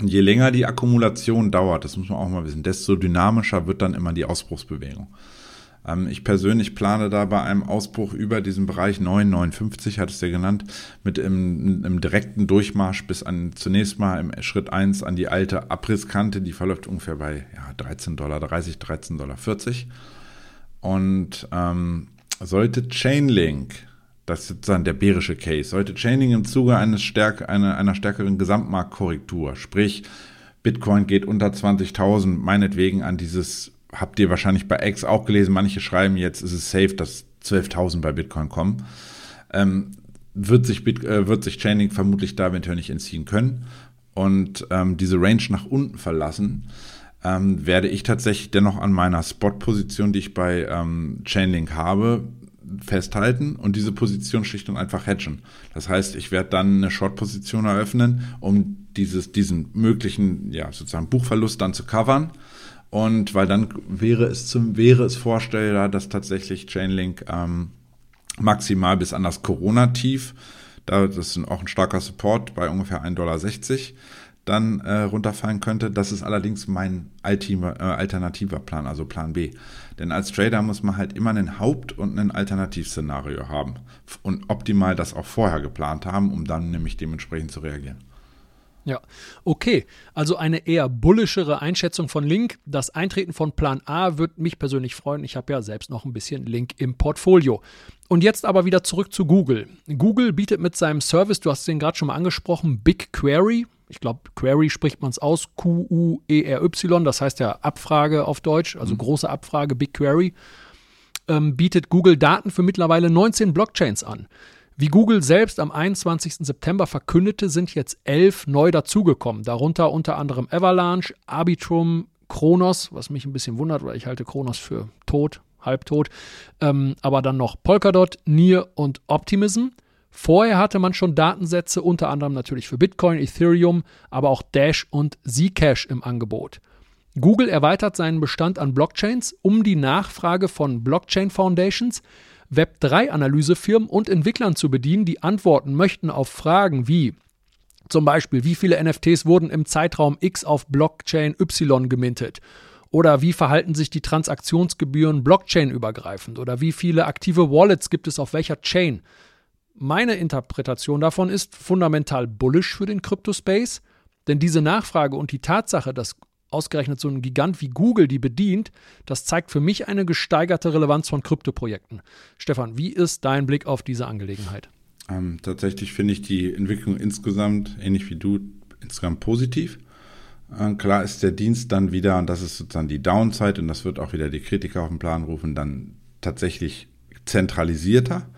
Und je länger die Akkumulation dauert, das muss man auch mal wissen, desto dynamischer wird dann immer die Ausbruchsbewegung. Ähm, ich persönlich plane da bei einem Ausbruch über diesen Bereich 9,59, hat es ja genannt, mit im, im, direkten Durchmarsch bis an zunächst mal im Schritt 1 an die alte Abrisskante, die verläuft ungefähr bei ja, 13,30 Dollar, 13,40 Dollar. Und ähm, sollte Chainlink, das ist sozusagen der bärische Case, sollte Chainlink im Zuge eines stärk, einer, einer stärkeren Gesamtmarktkorrektur, sprich Bitcoin geht unter 20.000, meinetwegen an dieses habt ihr wahrscheinlich bei X auch gelesen, manche schreiben jetzt, ist es safe, dass 12.000 bei Bitcoin kommen. Ähm, wird, sich Bit, äh, wird sich Chainlink vermutlich da eventuell nicht entziehen können und ähm, diese Range nach unten verlassen, ähm, werde ich tatsächlich dennoch an meiner Spot-Position, die ich bei ähm, Chainlink habe, festhalten und diese Position schlicht und einfach hedgen. Das heißt, ich werde dann eine Short-Position eröffnen, um dieses, diesen möglichen, ja, sozusagen Buchverlust dann zu covern und weil dann wäre es zum, wäre es vorstellbar, dass tatsächlich Chainlink ähm, maximal bis an das Corona-Tief, da das ist auch ein starker Support bei ungefähr 1,60 Dollar, dann äh, runterfallen könnte. Das ist allerdings mein alternativer, äh, alternativer Plan, also Plan B. Denn als Trader muss man halt immer einen Haupt- und ein Alternativszenario haben. Und optimal das auch vorher geplant haben, um dann nämlich dementsprechend zu reagieren. Ja, okay. Also eine eher bullischere Einschätzung von Link. Das Eintreten von Plan A wird mich persönlich freuen. Ich habe ja selbst noch ein bisschen Link im Portfolio. Und jetzt aber wieder zurück zu Google. Google bietet mit seinem Service, du hast den gerade schon mal angesprochen, BigQuery. Ich glaube, Query spricht man es aus, Q-U-E-R-Y, das heißt ja Abfrage auf Deutsch, also mhm. große Abfrage, BigQuery, ähm, bietet Google Daten für mittlerweile 19 Blockchains an. Wie Google selbst am 21. September verkündete, sind jetzt elf neu dazugekommen, darunter unter anderem Avalanche, Arbitrum, Kronos, was mich ein bisschen wundert, weil ich halte Kronos für tot, halbtot, ähm, aber dann noch Polkadot, Nier und Optimism. Vorher hatte man schon Datensätze, unter anderem natürlich für Bitcoin, Ethereum, aber auch Dash und Zcash im Angebot. Google erweitert seinen Bestand an Blockchains um die Nachfrage von Blockchain Foundations, Web3-Analysefirmen und Entwicklern zu bedienen, die antworten möchten auf Fragen wie zum Beispiel, wie viele NFTs wurden im Zeitraum X auf Blockchain Y gemintet? Oder wie verhalten sich die Transaktionsgebühren blockchain-übergreifend? Oder wie viele aktive Wallets gibt es auf welcher Chain? Meine Interpretation davon ist fundamental bullish für den Crypto-Space, denn diese Nachfrage und die Tatsache, dass ausgerechnet so ein Gigant wie Google die bedient, das zeigt für mich eine gesteigerte Relevanz von Kryptoprojekten. Stefan, wie ist dein Blick auf diese Angelegenheit? Ähm, tatsächlich finde ich die Entwicklung insgesamt, ähnlich wie du, insgesamt positiv. Äh, klar ist der Dienst dann wieder, und das ist sozusagen die Downside, und das wird auch wieder die Kritiker auf den Plan rufen, dann tatsächlich zentralisierter.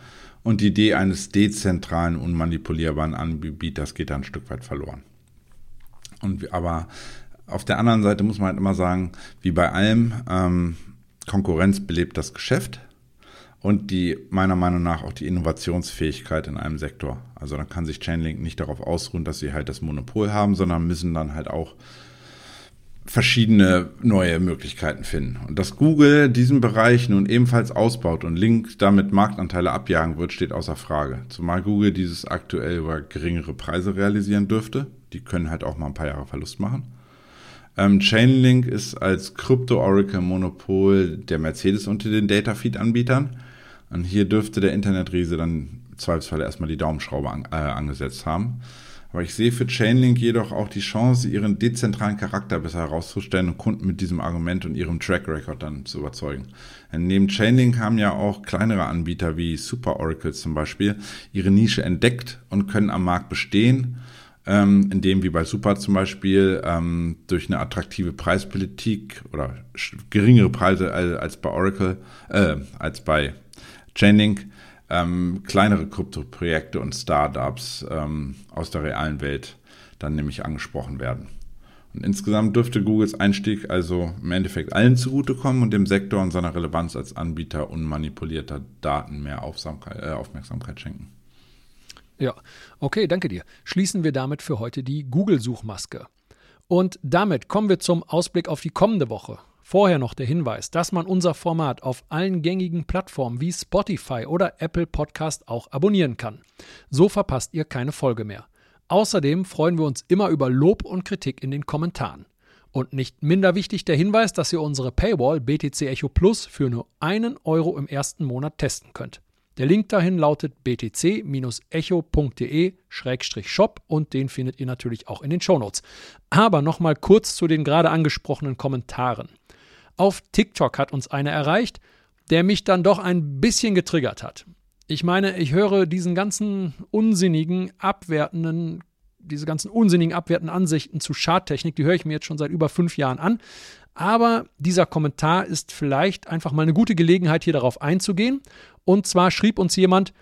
Und die Idee eines dezentralen, unmanipulierbaren Anbieters geht da ein Stück weit verloren. Und, aber auf der anderen Seite muss man halt immer sagen, wie bei allem, ähm, Konkurrenz belebt das Geschäft und die meiner Meinung nach auch die Innovationsfähigkeit in einem Sektor. Also dann kann sich Chainlink nicht darauf ausruhen, dass sie halt das Monopol haben, sondern müssen dann halt auch verschiedene neue Möglichkeiten finden. Und dass Google diesen Bereich nun ebenfalls ausbaut und Link damit Marktanteile abjagen wird, steht außer Frage. Zumal Google dieses aktuell über geringere Preise realisieren dürfte. Die können halt auch mal ein paar Jahre Verlust machen. Ähm, Chainlink ist als Krypto-Oracle-Monopol der Mercedes unter den Datafeed-Anbietern. Und hier dürfte der Internetriese dann im Zweifelsfall erstmal die Daumenschraube an, äh, angesetzt haben. Aber ich sehe für Chainlink jedoch auch die Chance, ihren dezentralen Charakter besser herauszustellen und Kunden mit diesem Argument und ihrem Track Record dann zu überzeugen. Denn neben Chainlink haben ja auch kleinere Anbieter wie Super Oracle zum Beispiel ihre Nische entdeckt und können am Markt bestehen ähm, indem wie bei Super zum Beispiel ähm, durch eine attraktive Preispolitik oder geringere Preise als, bei Oracle, äh, als bei Chainlink, ähm, kleinere Krypto-Projekte und Startups ähm, aus der realen Welt dann nämlich angesprochen werden. Und insgesamt dürfte Googles Einstieg also im Endeffekt allen zugutekommen und dem Sektor und seiner Relevanz als Anbieter unmanipulierter Daten mehr Aufsamkeit, äh, Aufmerksamkeit schenken. Ja, okay, danke dir. Schließen wir damit für heute die Google-Suchmaske. Und damit kommen wir zum Ausblick auf die kommende Woche. Vorher noch der Hinweis, dass man unser Format auf allen gängigen Plattformen wie Spotify oder Apple Podcast auch abonnieren kann. So verpasst ihr keine Folge mehr. Außerdem freuen wir uns immer über Lob und Kritik in den Kommentaren. Und nicht minder wichtig der Hinweis, dass ihr unsere Paywall BTC Echo Plus für nur einen Euro im ersten Monat testen könnt. Der Link dahin lautet btc-echo.de-shop und den findet ihr natürlich auch in den Shownotes. Aber nochmal kurz zu den gerade angesprochenen Kommentaren. Auf TikTok hat uns einer erreicht, der mich dann doch ein bisschen getriggert hat. Ich meine, ich höre diesen ganzen unsinnigen, abwertenden, diese ganzen unsinnigen, abwertenden Ansichten zu Charttechnik, die höre ich mir jetzt schon seit über fünf Jahren an. Aber dieser Kommentar ist vielleicht einfach mal eine gute Gelegenheit, hier darauf einzugehen. Und zwar schrieb uns jemand,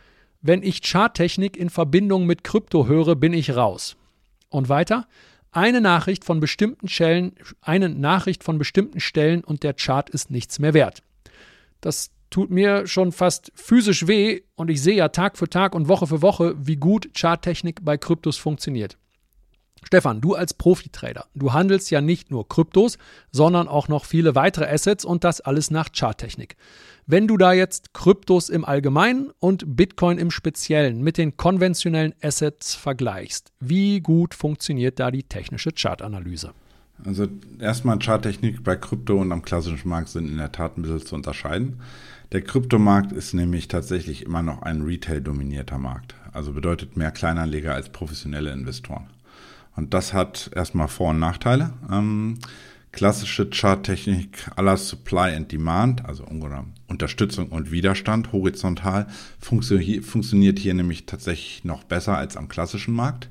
wenn ich Charttechnik in Verbindung mit Krypto höre, bin ich raus. Und weiter, eine Nachricht von bestimmten Stellen, eine Nachricht von bestimmten Stellen und der Chart ist nichts mehr wert. Das tut mir schon fast physisch weh und ich sehe ja Tag für Tag und Woche für Woche, wie gut Charttechnik bei Kryptos funktioniert. Stefan, du als Profitrader, du handelst ja nicht nur Kryptos, sondern auch noch viele weitere Assets und das alles nach Charttechnik. Wenn du da jetzt Kryptos im Allgemeinen und Bitcoin im Speziellen mit den konventionellen Assets vergleichst, wie gut funktioniert da die technische Chartanalyse? Also erstmal Charttechnik bei Krypto und am klassischen Markt sind in der Tat ein bisschen zu unterscheiden. Der Kryptomarkt ist nämlich tatsächlich immer noch ein Retail-dominierter Markt. Also bedeutet mehr Kleinanleger als professionelle Investoren. Und das hat erstmal Vor- und Nachteile. Ähm, klassische Charttechnik aller Supply and Demand, also Unterstützung und Widerstand horizontal, funktioniert hier nämlich tatsächlich noch besser als am klassischen Markt.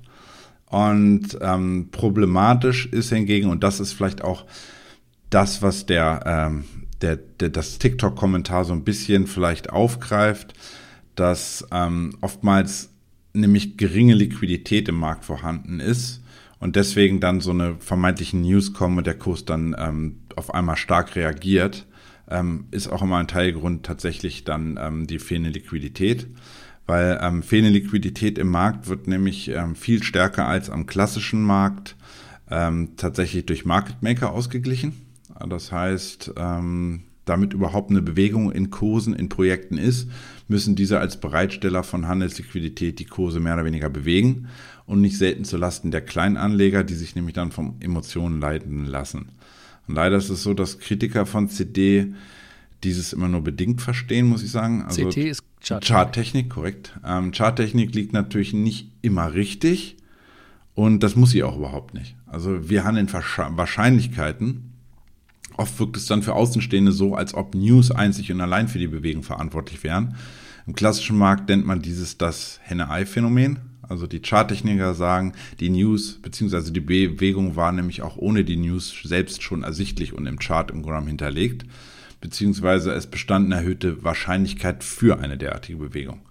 Und ähm, problematisch ist hingegen, und das ist vielleicht auch das, was der, ähm, der, der das TikTok-Kommentar so ein bisschen vielleicht aufgreift, dass ähm, oftmals nämlich geringe Liquidität im Markt vorhanden ist und deswegen dann so eine vermeintlichen News kommen und der Kurs dann ähm, auf einmal stark reagiert, ähm, ist auch immer ein Teilgrund tatsächlich dann ähm, die fehlende Liquidität. Weil ähm, fehlende Liquidität im Markt wird nämlich ähm, viel stärker als am klassischen Markt ähm, tatsächlich durch Market Maker ausgeglichen. Das heißt, ähm, damit überhaupt eine Bewegung in Kursen, in Projekten ist, müssen diese als Bereitsteller von Handelsliquidität die Kurse mehr oder weniger bewegen und nicht selten zulasten der Kleinanleger, die sich nämlich dann von Emotionen leiten lassen. Und leider ist es so, dass Kritiker von CD dieses immer nur bedingt verstehen, muss ich sagen. Also CT ist Charttechnik. Charttechnik, korrekt. Ähm, Charttechnik liegt natürlich nicht immer richtig und das muss sie auch überhaupt nicht. Also wir handeln Wahrscheinlichkeiten. Oft wirkt es dann für Außenstehende so, als ob News einzig und allein für die Bewegung verantwortlich wären. Im klassischen Markt nennt man dieses das Henne-Ei-Phänomen. Also die Charttechniker sagen, die News bzw. die Bewegung war nämlich auch ohne die News selbst schon ersichtlich und im Chart im Grunde hinterlegt, beziehungsweise es bestand eine erhöhte Wahrscheinlichkeit für eine derartige Bewegung.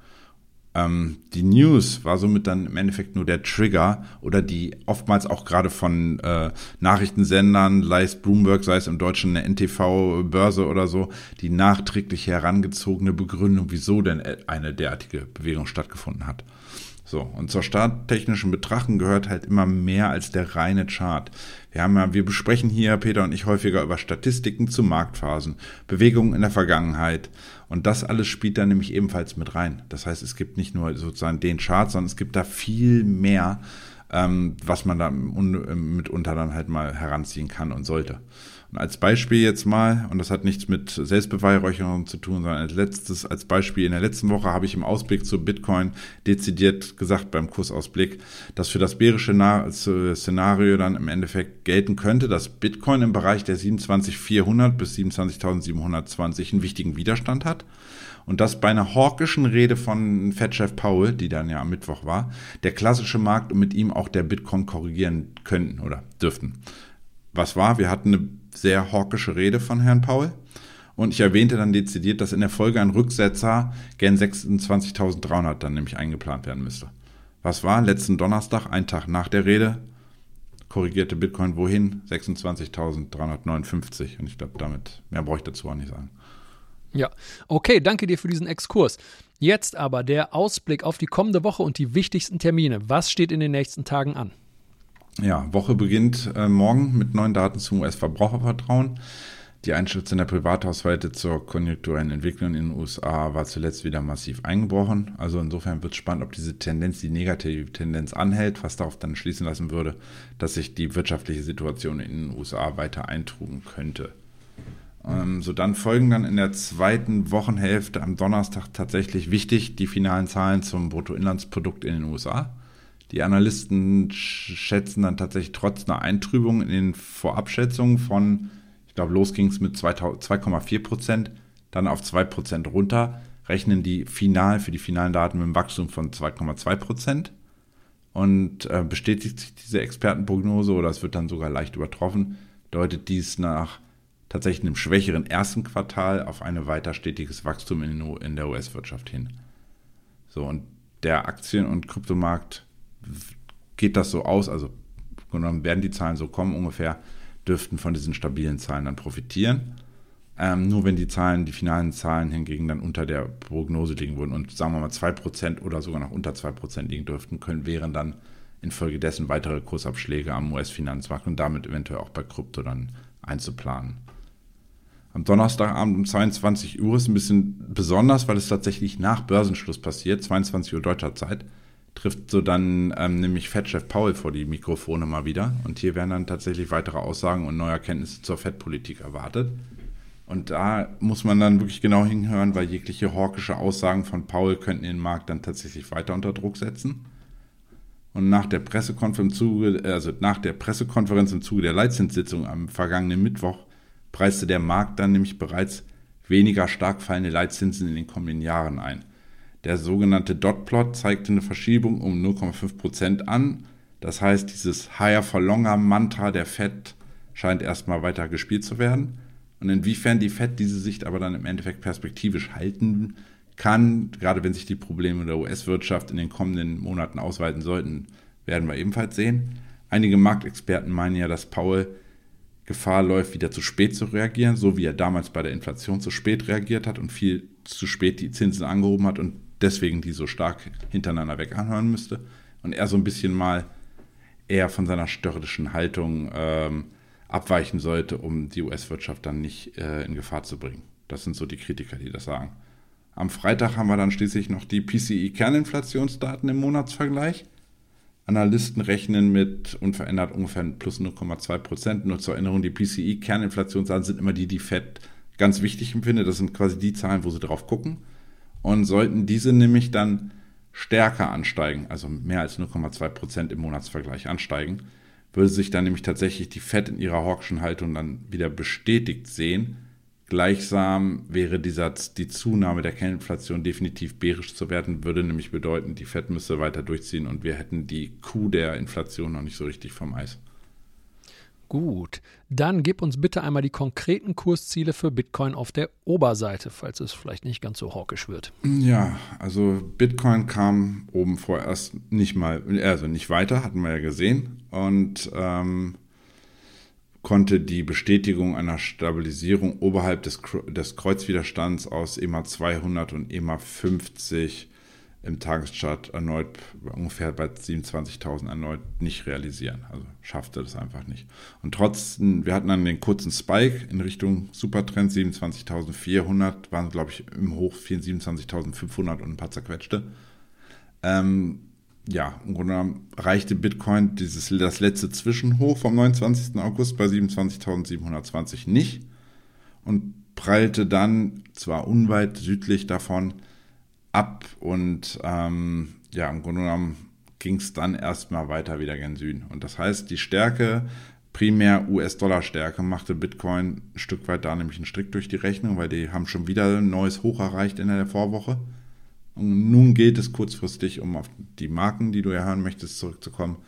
Ähm, die News war somit dann im Endeffekt nur der Trigger oder die oftmals auch gerade von äh, Nachrichtensendern, sei es Bloomberg, sei es im Deutschen eine NTV-Börse oder so, die nachträglich herangezogene Begründung, wieso denn eine derartige Bewegung stattgefunden hat. So, und zur starttechnischen Betrachtung gehört halt immer mehr als der reine Chart. Wir haben ja, wir besprechen hier, Peter und ich, häufiger über Statistiken zu Marktphasen, Bewegungen in der Vergangenheit. Und das alles spielt da nämlich ebenfalls mit rein. Das heißt, es gibt nicht nur sozusagen den Chart, sondern es gibt da viel mehr, ähm, was man da mitunter dann halt mal heranziehen kann und sollte. Als Beispiel jetzt mal, und das hat nichts mit Selbstbeweihräucherung zu tun, sondern als letztes, als Beispiel in der letzten Woche habe ich im Ausblick zu Bitcoin dezidiert gesagt beim Kursausblick, dass für das bärische Szenario dann im Endeffekt gelten könnte, dass Bitcoin im Bereich der 27.400 bis 27.720 einen wichtigen Widerstand hat. Und dass bei einer hawkischen Rede von Fed-Chef Powell, die dann ja am Mittwoch war, der klassische Markt und mit ihm auch der Bitcoin korrigieren könnten oder dürften. Was war? Wir hatten eine sehr hawkische Rede von Herrn Paul. Und ich erwähnte dann dezidiert, dass in der Folge ein Rücksetzer gern 26.300 dann nämlich eingeplant werden müsste. Was war? Letzten Donnerstag, ein Tag nach der Rede, korrigierte Bitcoin wohin? 26.359. Und ich glaube, damit mehr brauche ich dazu auch nicht sagen. Ja, okay, danke dir für diesen Exkurs. Jetzt aber der Ausblick auf die kommende Woche und die wichtigsten Termine. Was steht in den nächsten Tagen an? Ja, Woche beginnt äh, morgen mit neuen Daten zum US-Verbrauchervertrauen. Die Einschätzung der Privathaushalte zur konjunkturellen Entwicklung in den USA war zuletzt wieder massiv eingebrochen. Also insofern wird es spannend, ob diese Tendenz, die negative Tendenz anhält, was darauf dann schließen lassen würde, dass sich die wirtschaftliche Situation in den USA weiter eintrugen könnte. Ähm, so dann folgen dann in der zweiten Wochenhälfte am Donnerstag tatsächlich wichtig die finalen Zahlen zum Bruttoinlandsprodukt in den USA. Die Analysten schätzen dann tatsächlich trotz einer Eintrübung in den Vorabschätzungen von, ich glaube, los ging es mit 2,4 Prozent, dann auf 2 Prozent runter, rechnen die final für die finalen Daten mit einem Wachstum von 2,2 Prozent. Und äh, bestätigt sich diese Expertenprognose oder es wird dann sogar leicht übertroffen, deutet dies nach tatsächlich einem schwächeren ersten Quartal auf ein weiter stetiges Wachstum in, in der US-Wirtschaft hin. So, und der Aktien- und Kryptomarkt geht das so aus, also genommen werden die Zahlen so kommen ungefähr, dürften von diesen stabilen Zahlen dann profitieren. Ähm, nur wenn die Zahlen, die finalen Zahlen hingegen dann unter der Prognose liegen würden und sagen wir mal 2% oder sogar noch unter 2% liegen dürften, können, wären dann infolgedessen weitere Kursabschläge am US-Finanzmarkt und damit eventuell auch bei Krypto dann einzuplanen. Am Donnerstagabend um 22 Uhr ist ein bisschen besonders, weil es tatsächlich nach Börsenschluss passiert, 22 Uhr deutscher Zeit trifft so dann ähm, nämlich Fed-Chef Paul vor die Mikrofone mal wieder. Und hier werden dann tatsächlich weitere Aussagen und neue Erkenntnisse zur Fed-Politik erwartet. Und da muss man dann wirklich genau hinhören, weil jegliche hawkische Aussagen von Paul könnten den Markt dann tatsächlich weiter unter Druck setzen. Und nach der Pressekonferenz, im Zuge, also nach der Pressekonferenz im Zuge der Leitzinssitzung am vergangenen Mittwoch preiste der Markt dann nämlich bereits weniger stark fallende Leitzinsen in den kommenden Jahren ein. Der sogenannte Dotplot zeigte eine Verschiebung um 0,5% an. Das heißt, dieses Higher for Longer Mantra der Fed scheint erstmal weiter gespielt zu werden. Und inwiefern die Fed diese Sicht aber dann im Endeffekt perspektivisch halten kann, gerade wenn sich die Probleme der US-Wirtschaft in den kommenden Monaten ausweiten sollten, werden wir ebenfalls sehen. Einige Marktexperten meinen ja, dass Paul Gefahr läuft, wieder zu spät zu reagieren, so wie er damals bei der Inflation zu spät reagiert hat und viel zu spät die Zinsen angehoben hat und deswegen die so stark hintereinander weg anhören müsste. Und er so ein bisschen mal eher von seiner störrischen Haltung ähm, abweichen sollte, um die US-Wirtschaft dann nicht äh, in Gefahr zu bringen. Das sind so die Kritiker, die das sagen. Am Freitag haben wir dann schließlich noch die PCI-Kerninflationsdaten im Monatsvergleich. Analysten rechnen mit unverändert ungefähr plus 0,2 Prozent. Nur zur Erinnerung, die PCI-Kerninflationsdaten sind immer die, die FED ganz wichtig empfindet. Das sind quasi die Zahlen, wo sie drauf gucken. Und sollten diese nämlich dann stärker ansteigen, also mehr als 0,2 Prozent im Monatsvergleich ansteigen, würde sich dann nämlich tatsächlich die FED in ihrer Hawkschen Haltung dann wieder bestätigt sehen Gleichsam wäre dieser, die Zunahme der Kerninflation definitiv bärisch zu werden, würde nämlich bedeuten, die Fed müsste weiter durchziehen und wir hätten die Kuh der Inflation noch nicht so richtig vom Eis. Gut, dann gib uns bitte einmal die konkreten Kursziele für Bitcoin auf der Oberseite, falls es vielleicht nicht ganz so hawkisch wird. Ja, also Bitcoin kam oben vorerst nicht mal, also nicht weiter, hatten wir ja gesehen. Und ähm, konnte die Bestätigung einer Stabilisierung oberhalb des, des Kreuzwiderstands aus EMA 200 und EMA 50 im Tageschart erneut ungefähr bei 27.000 erneut nicht realisieren. Also schaffte das einfach nicht. Und trotzdem, wir hatten dann den kurzen Spike in Richtung Supertrend 27.400, waren glaube ich im Hoch 27.500 und ein paar zerquetschte. Ähm, ja, im Grunde genommen reichte Bitcoin dieses, das letzte Zwischenhoch vom 29. August bei 27.720 nicht und prallte dann zwar unweit südlich davon ab und ähm, ja, im Grunde genommen ging es dann erstmal weiter wieder gen Süden. Und das heißt, die Stärke, primär US-Dollar-Stärke, machte Bitcoin ein Stück weit da nämlich einen Strick durch die Rechnung, weil die haben schon wieder ein neues Hoch erreicht in der Vorwoche. Und nun gilt es kurzfristig, um auf die Marken, die du ja hören möchtest, zurückzukommen,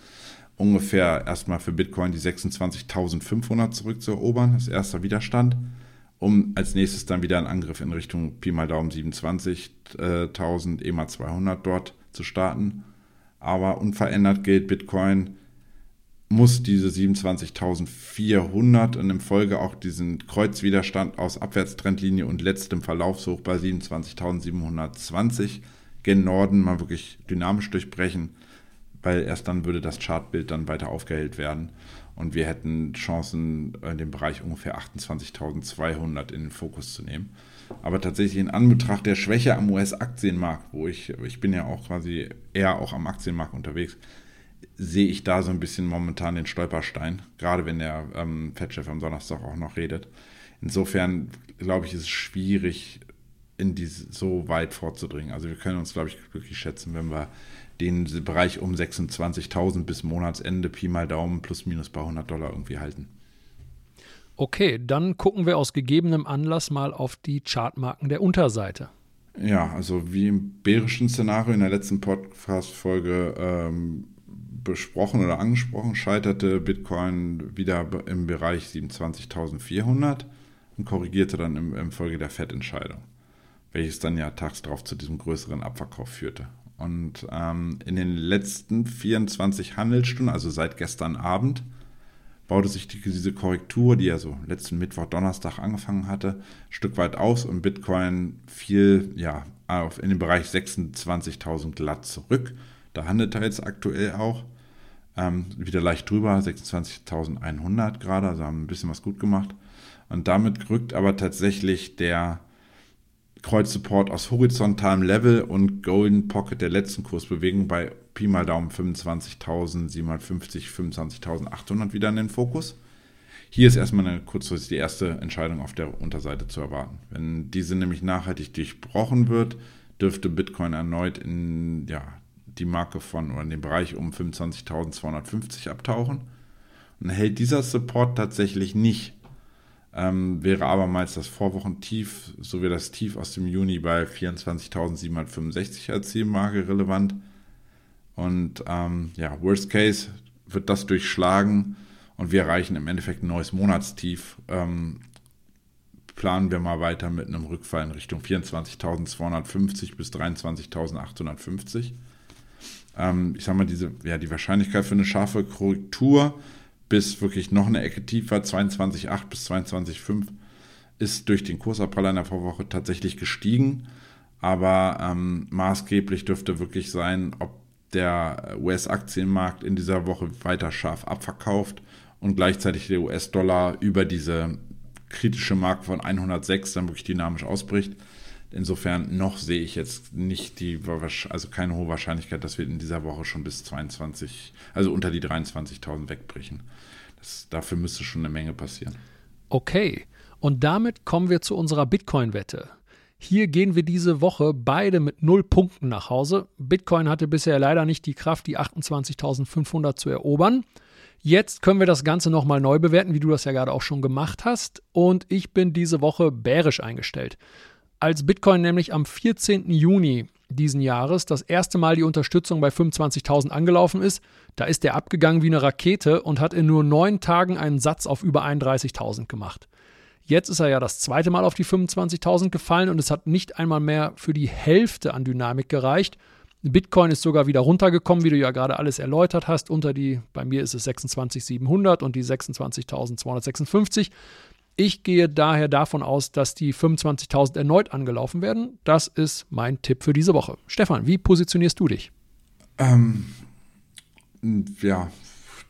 ungefähr erstmal für Bitcoin die 26.500 zurückzuerobern, das erste Widerstand, um als nächstes dann wieder einen Angriff in Richtung Pi mal Daumen 27.000 EMA 200 dort zu starten. Aber unverändert gilt Bitcoin muss diese 27.400 und im Folge auch diesen Kreuzwiderstand aus Abwärtstrendlinie und letztem Verlaufshoch bei 27.720 gen Norden mal wirklich dynamisch durchbrechen, weil erst dann würde das Chartbild dann weiter aufgehellt werden und wir hätten Chancen, dem Bereich ungefähr 28.200 in den Fokus zu nehmen. Aber tatsächlich in Anbetracht der Schwäche am US-Aktienmarkt, wo ich, ich bin ja auch quasi eher auch am Aktienmarkt unterwegs, sehe ich da so ein bisschen momentan den Stolperstein, gerade wenn der ähm, Fettchef am Donnerstag auch noch redet. Insofern glaube ich, ist es schwierig, in diese, so weit vorzudringen. Also wir können uns, glaube ich, glücklich schätzen, wenn wir den Bereich um 26.000 bis Monatsende Pi mal Daumen plus minus bei 100 Dollar irgendwie halten. Okay, dann gucken wir aus gegebenem Anlass mal auf die Chartmarken der Unterseite. Ja, also wie im bärischen Szenario in der letzten Podcast-Folge ähm, besprochen oder angesprochen, scheiterte Bitcoin wieder im Bereich 27.400 und korrigierte dann im, im Folge der FED-Entscheidung, welches dann ja tags darauf zu diesem größeren Abverkauf führte. Und ähm, in den letzten 24 Handelsstunden, also seit gestern Abend, baute sich die, diese Korrektur, die ja so letzten Mittwoch, Donnerstag angefangen hatte, ein Stück weit aus und Bitcoin fiel ja auf, in den Bereich 26.000 glatt zurück. Da handelt er jetzt aktuell auch. Ähm, wieder leicht drüber, 26.100 gerade, also haben ein bisschen was gut gemacht. Und damit rückt aber tatsächlich der Kreuzsupport aus horizontalem Level und Golden Pocket der letzten Kursbewegung bei Pi mal Daumen 25.750, 25.800 wieder in den Fokus. Hier ist erstmal eine kurzfristig die erste Entscheidung auf der Unterseite zu erwarten. Wenn diese nämlich nachhaltig durchbrochen wird, dürfte Bitcoin erneut in ja, die Marke von oder den Bereich um 25.250 abtauchen. Und hält dieser Support tatsächlich nicht, ähm, wäre abermals das Vorwochentief sowie das Tief aus dem Juni bei 24.765 als Zielmarke relevant. Und ähm, ja, Worst Case wird das durchschlagen und wir erreichen im Endeffekt ein neues Monatstief. Ähm, planen wir mal weiter mit einem Rückfall in Richtung 24.250 bis 23.850. Ähm, ich sage mal, diese, ja, die Wahrscheinlichkeit für eine scharfe Korrektur bis wirklich noch eine Ecke tiefer, 22,8 bis 22,5, ist durch den Kursabprall in der Vorwoche tatsächlich gestiegen. Aber ähm, maßgeblich dürfte wirklich sein, ob der US-Aktienmarkt in dieser Woche weiter scharf abverkauft und gleichzeitig der US-Dollar über diese kritische Marke von 106 dann wirklich dynamisch ausbricht. Insofern noch sehe ich jetzt nicht die, also keine hohe Wahrscheinlichkeit, dass wir in dieser Woche schon bis 22, also unter die 23.000 wegbrechen. Das, dafür müsste schon eine Menge passieren. Okay, und damit kommen wir zu unserer Bitcoin-Wette. Hier gehen wir diese Woche beide mit null Punkten nach Hause. Bitcoin hatte bisher leider nicht die Kraft, die 28.500 zu erobern. Jetzt können wir das Ganze nochmal neu bewerten, wie du das ja gerade auch schon gemacht hast. Und ich bin diese Woche bärisch eingestellt. Als Bitcoin nämlich am 14. Juni diesen Jahres das erste Mal die Unterstützung bei 25.000 angelaufen ist, da ist er abgegangen wie eine Rakete und hat in nur neun Tagen einen Satz auf über 31.000 gemacht. Jetzt ist er ja das zweite Mal auf die 25.000 gefallen und es hat nicht einmal mehr für die Hälfte an Dynamik gereicht. Bitcoin ist sogar wieder runtergekommen, wie du ja gerade alles erläutert hast. Unter die, bei mir ist es 26.700 und die 26.256. Ich gehe daher davon aus, dass die 25.000 erneut angelaufen werden. Das ist mein Tipp für diese Woche. Stefan, wie positionierst du dich? Ähm, ja,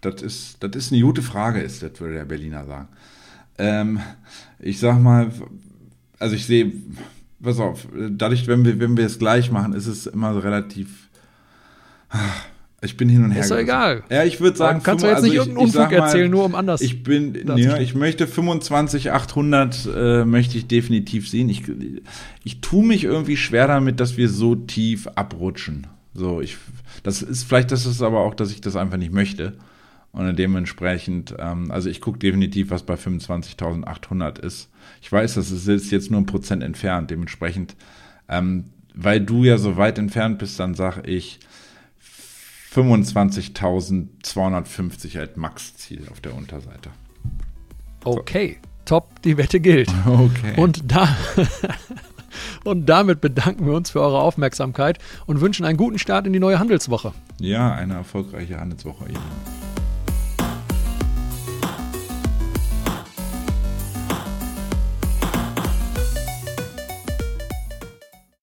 das ist, das ist eine gute Frage, ist das, würde der Berliner sagen. Ähm, ich sag mal, also ich sehe, pass auf, dadurch, wenn wir, wenn wir es gleich machen, ist es immer relativ. Ich bin hin und her. Ist doch egal. Ja, ich würde sagen, kannst du jetzt also nicht irgendeinen Unfug erzählen, nur um anders. Ich bin, ja, ich möchte 25, 800 äh, möchte ich definitiv sehen. Ich, ich tue mich irgendwie schwer damit, dass wir so tief abrutschen. So, ich, das ist vielleicht, das ist aber auch, dass ich das einfach nicht möchte. Und dementsprechend, ähm, also ich gucke definitiv, was bei 25.800 ist. Ich weiß, das ist jetzt nur ein Prozent entfernt. Dementsprechend, ähm, weil du ja so weit entfernt bist, dann sage ich 25.250 als Max-Ziel auf der Unterseite. Okay, so. top, die Wette gilt. (laughs) Okay. Und da. (laughs) Und damit bedanken wir uns für eure Aufmerksamkeit und wünschen einen guten Start in die neue Handelswoche. Ja, eine erfolgreiche Handelswoche. Ihnen.